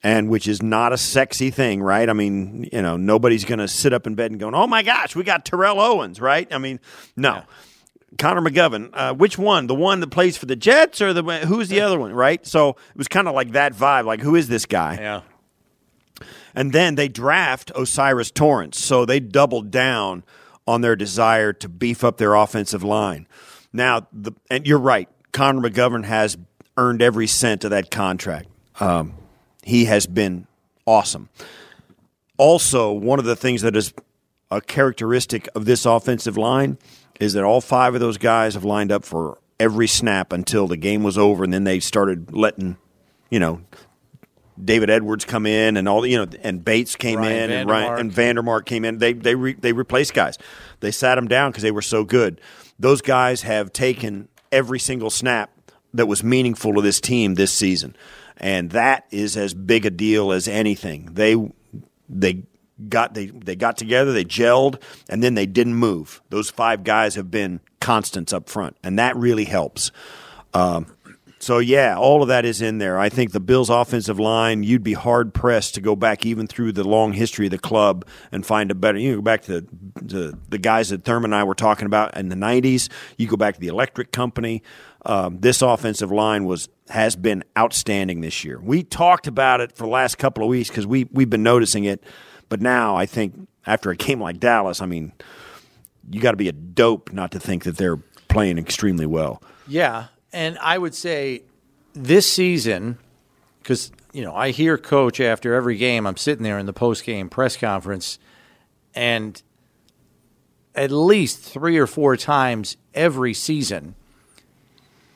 C: and which is not a sexy thing, right? I mean, you know, nobody's going to sit up in bed and going, "Oh my gosh, we got Terrell Owens," right? I mean, no. Connor McGovern, uh, which one? The one that plays for the Jets, or the who's the other one? Right. So it was kind of like that vibe. Like, who is this guy?
B: Yeah.
C: And then they draft O'Cyrus Torrence, so they doubled down on their desire to beef up their offensive line. Now, the, and you're right, Connor McGovern has earned every cent of that contract. Um, he has been awesome. Also, one of the things that is a characteristic of this offensive line is that all five of those guys have lined up for every snap until the game was over, and then they started letting, you know, David Edwards come in, and all you know, and Bates came
B: Ryan
C: in, and Ryan and Van Demark came in. They they re, they replaced guys. They sat them down because they were so good. Those guys have taken every single snap that was meaningful to this team this season, and that is as big a deal as anything. They they got they they got together, they gelled, and then they didn't move. Those five guys have been constants up front, and that really helps. Um, so yeah, all of that is in there. I think the Bills' offensive line, you'd be hard pressed to go back even through the long history of the club and find a better. You go back to the, the guys that Thurman and I were talking about in the '90s. You go back to the Electric Company. Um, this offensive line was has been outstanding this year. We talked about it for the last couple of weeks because we we've been noticing it, but now I think after a game like Dallas, I mean, you got to be a dope not to think that they're playing extremely well.
B: Yeah, and I would say this season, because you know I hear coach after every game. I'm sitting there in the post game press conference, and at least three or four times every season,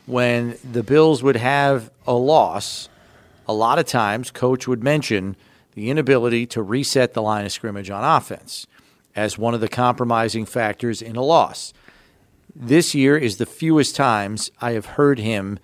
B: when the Bills would have a loss, a lot of times coach would mention the inability to reset the line of scrimmage on offense as one of the compromising factors in a loss this year is the fewest times I have heard him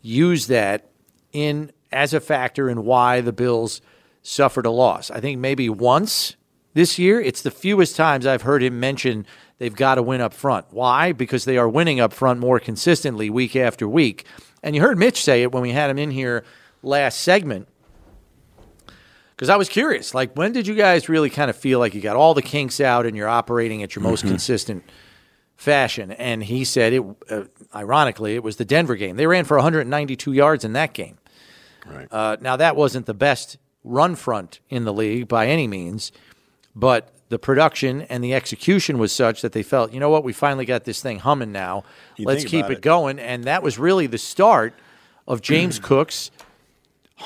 B: use that in as a factor in why the Bills suffered a loss. I think maybe once this year. It's the fewest times I've heard him mention they've got to win up front. Why? Because they are winning up front more consistently week after week. And you heard Mitch say it when we had him in here last segment. Because I was curious, like, when did you guys really kind of feel like you got all the kinks out and you're operating at your most
C: Mhm.
B: consistent fashion. And he said it. Uh, ironically, it was the Denver game. They ran for 192 yards in that game.
C: Right.
B: Uh, now that wasn't the best run front in the league by any means, but the production and the execution was such that they felt, you know what, we finally got this thing humming now.
C: You
B: Let's keep it
C: it.
B: going. And that was really the start of James Cook's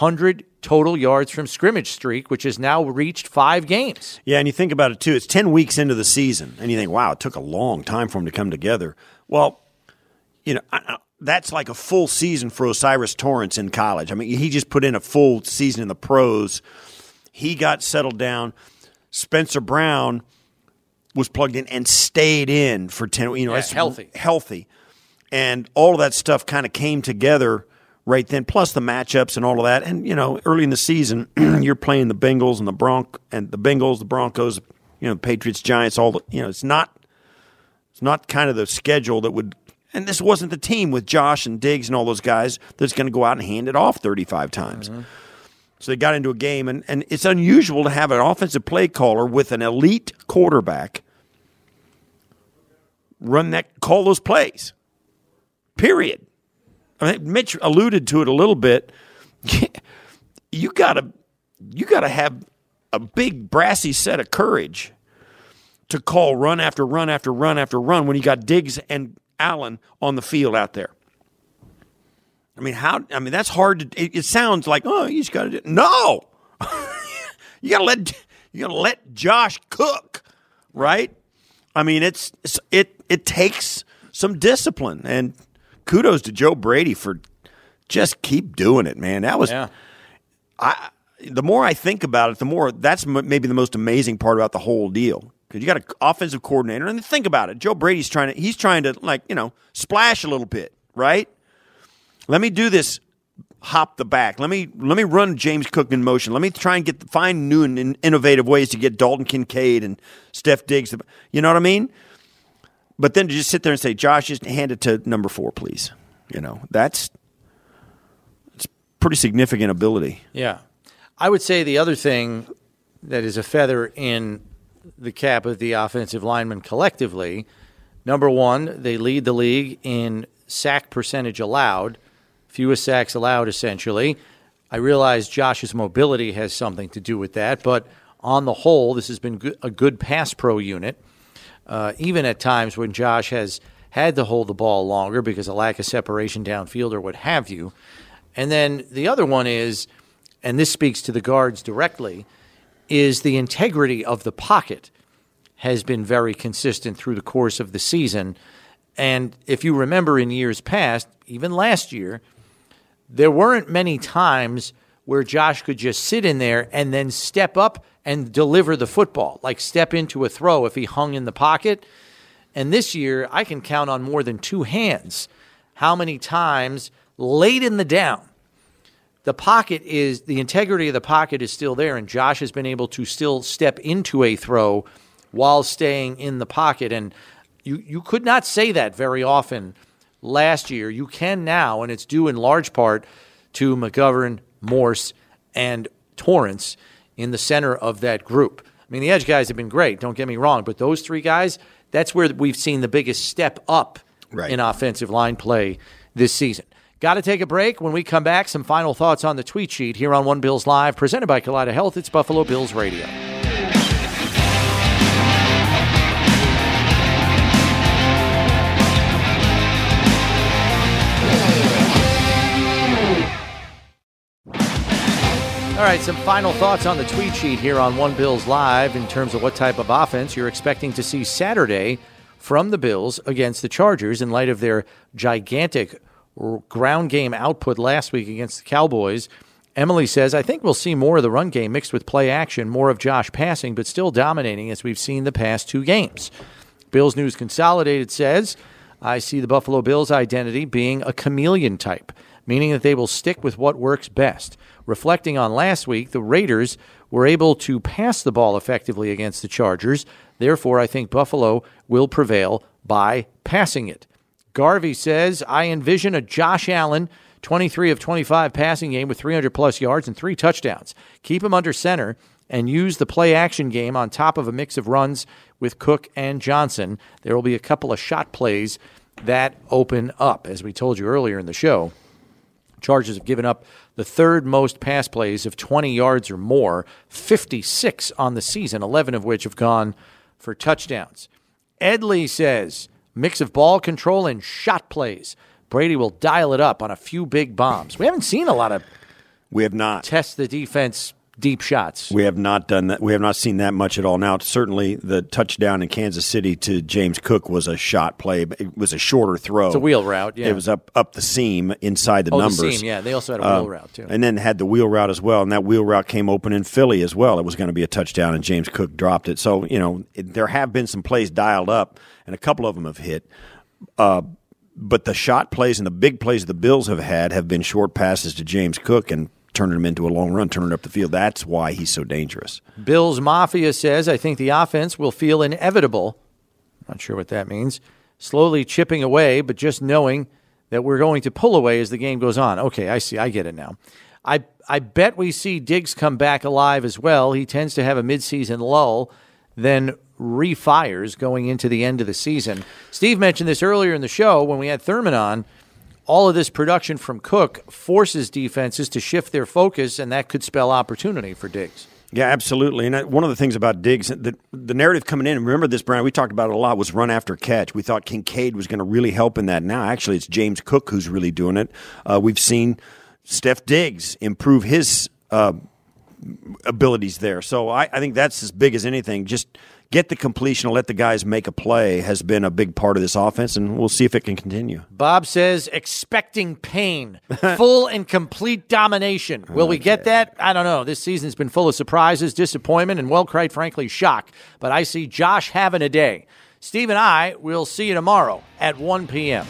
B: 100 total yards from scrimmage streak, which has now reached five games.
C: Yeah, and you think about it too. It's ten weeks into the season, and you think, "Wow, it took a long time for them to come together." Well, you know, I, I, that's like a full season for O'Cyrus Torrence in college. I mean, he just put in a full season in the pros. He got settled down. Spencer Brown was plugged in and stayed in for ten. You know,
B: Yeah,
C: that's
B: healthy.
C: healthy, and all of that stuff kind of came together right then. Plus the matchups and all of that, and you know, early in the season, you're playing the Bengals and the Bronc and the Bengals, the Broncos, you know, Patriots, Giants. All the you know, it's not it's not kind of the schedule that would. And this wasn't the team with Josh and Diggs and all those guys that's going to go out and hand it off 35 times. Mm-hmm. So they got into a game, and, and it's unusual to have an offensive play caller with an elite quarterback run that, call those plays. Period. I mean, Mitch alluded to it a little bit. You gotta, you gotta have a big brassy set of courage to call run after run after run after run when you got Diggs and Allen on the field out there. I mean, how? I mean, that's hard to. It, it sounds like oh, you just got to do. No, you got to let you got to let Josh cook, right? I mean, it's, it's it it takes some discipline, and kudos to Joe Brady for just keep doing it, man. That was I. The more I think about it, the more that's m- maybe the most amazing part about the whole deal. Because you got an offensive coordinator, and think about it. Joe Brady's trying to he's trying to like you know splash a little bit, right? Let me do this hop the back. Let me let me run James Cook in motion. Let me try and get find new and innovative ways to get Dalton Kincaid and Steph Diggs. You know what I mean? But then to just sit there and say, Josh, just hand it to number four, please. You know that's it's pretty significant ability.
B: Yeah. I would say the other thing that is a feather in the cap of the offensive linemen collectively number one, they lead the league in sack percentage allowed, fewest sacks allowed, essentially. I realize Josh's mobility has something to do with that, but on the whole, this has been a good pass pro unit. Uh, even at times when Josh has had to hold the ball longer because of lack of separation downfield or what have you. And then the other one is, and this speaks to the guards directly, is the integrity of the pocket has been very consistent through the course of the season. And if you remember in years past, even last year, there weren't many times where Josh could just sit in there and then step up and deliver the football, like step into a throw if he hung in the pocket. And this year, I can count on more than two hands how many times late in the down, the pocket is the integrity of the pocket is still there, and Josh has been able to still step into a throw while staying in the pocket. And you, you could not say that very often last year. You can now, and it's due in large part to McGovern, Morse, and Torrence in the center of that group. I mean, the edge guys have been great, don't get me wrong, but those three guys, that's where we've seen the biggest step up right. in offensive line play this season. Got to take a break. When we come back, some final thoughts on the tweet sheet here on One Bills Live, presented by Kaleida Health. It's Buffalo Bills Radio. All right, some final thoughts on the tweet sheet here on One Bills Live in terms of what type of offense you're expecting to see Saturday from the Bills against the Chargers in light of their gigantic ground game output last week against the Cowboys. Emily says, I think we'll see more of the run game mixed with play action, more of Josh passing, but still dominating as we've seen the past two games. Bills News Consolidated says, I see the Buffalo Bills' identity being a chameleon type, meaning that they will stick with what works best. Reflecting on last week, the Raiders were able to pass the ball effectively against the Chargers. Therefore, I think Buffalo will prevail by passing it. Garvey says, I envision a Josh Allen 23 of 25 passing game with 300 plus yards and three touchdowns. Keep him under center and use the play action game on top of a mix of runs with Cook and Johnson. There will be a couple of shot plays that open up. As we told you earlier in the show, Chargers have given up the third most pass plays of 20 yards or more, 56 on the season, 11 of which have gone for touchdowns. Edley says, mix of ball control and shot plays. Brady will dial it up on a few big bombs. We haven't seen a lot of.
C: We have not
B: test the defense deep shots.
C: We have not done that. We have not seen that much at all. Now, certainly the touchdown in Kansas City to James Cook was a shot play. It was a shorter throw.
B: It's a wheel route. Yeah,
C: it was up up the seam inside the
B: oh,
C: numbers.
B: The seam, yeah, they also had a wheel uh, route too,
C: and then had the wheel route as well. And that wheel route came open in Philly as well. It was going to be a touchdown, and James Cook dropped it. So you know it, there have been some plays dialed up, and a couple of them have hit. Uh, but the shot plays and the big plays the Bills have had have been short passes to James Cook, and turning him into a long run, turning up the field. That's why he's so dangerous.
B: Bills Mafia says, I think the offense will feel inevitable. Not sure what that means. Slowly chipping away, but just knowing that we're going to pull away as the game goes on. Okay, I see. I get it now. I I bet we see Diggs come back alive as well. He tends to have a midseason lull, then refires going into the end of the season. Steve mentioned this earlier in the show when we had Thurman on all of this production from Cook forces defenses to shift their focus, and that could spell opportunity for Diggs.
C: Yeah, absolutely. And one of the things about Diggs, the, the narrative coming in, remember this, Brian, we talked about it a lot, was run after catch. We thought Kincaid was going to really help in that. Now, actually, it's James Cook who's really doing it. Uh, we've seen Steph Diggs improve his uh, abilities there. So I, I think that's as big as anything. Just – get the completion and let the guys make a play has been a big part of this offense, and we'll see if it can continue.
B: Bob says, expecting pain, full and complete domination. Will okay. we get that? I don't know. This season's been full of surprises, disappointment, and, well, quite frankly, shock. But I see Josh having a day. Steve and I will see you tomorrow at 1 p.m.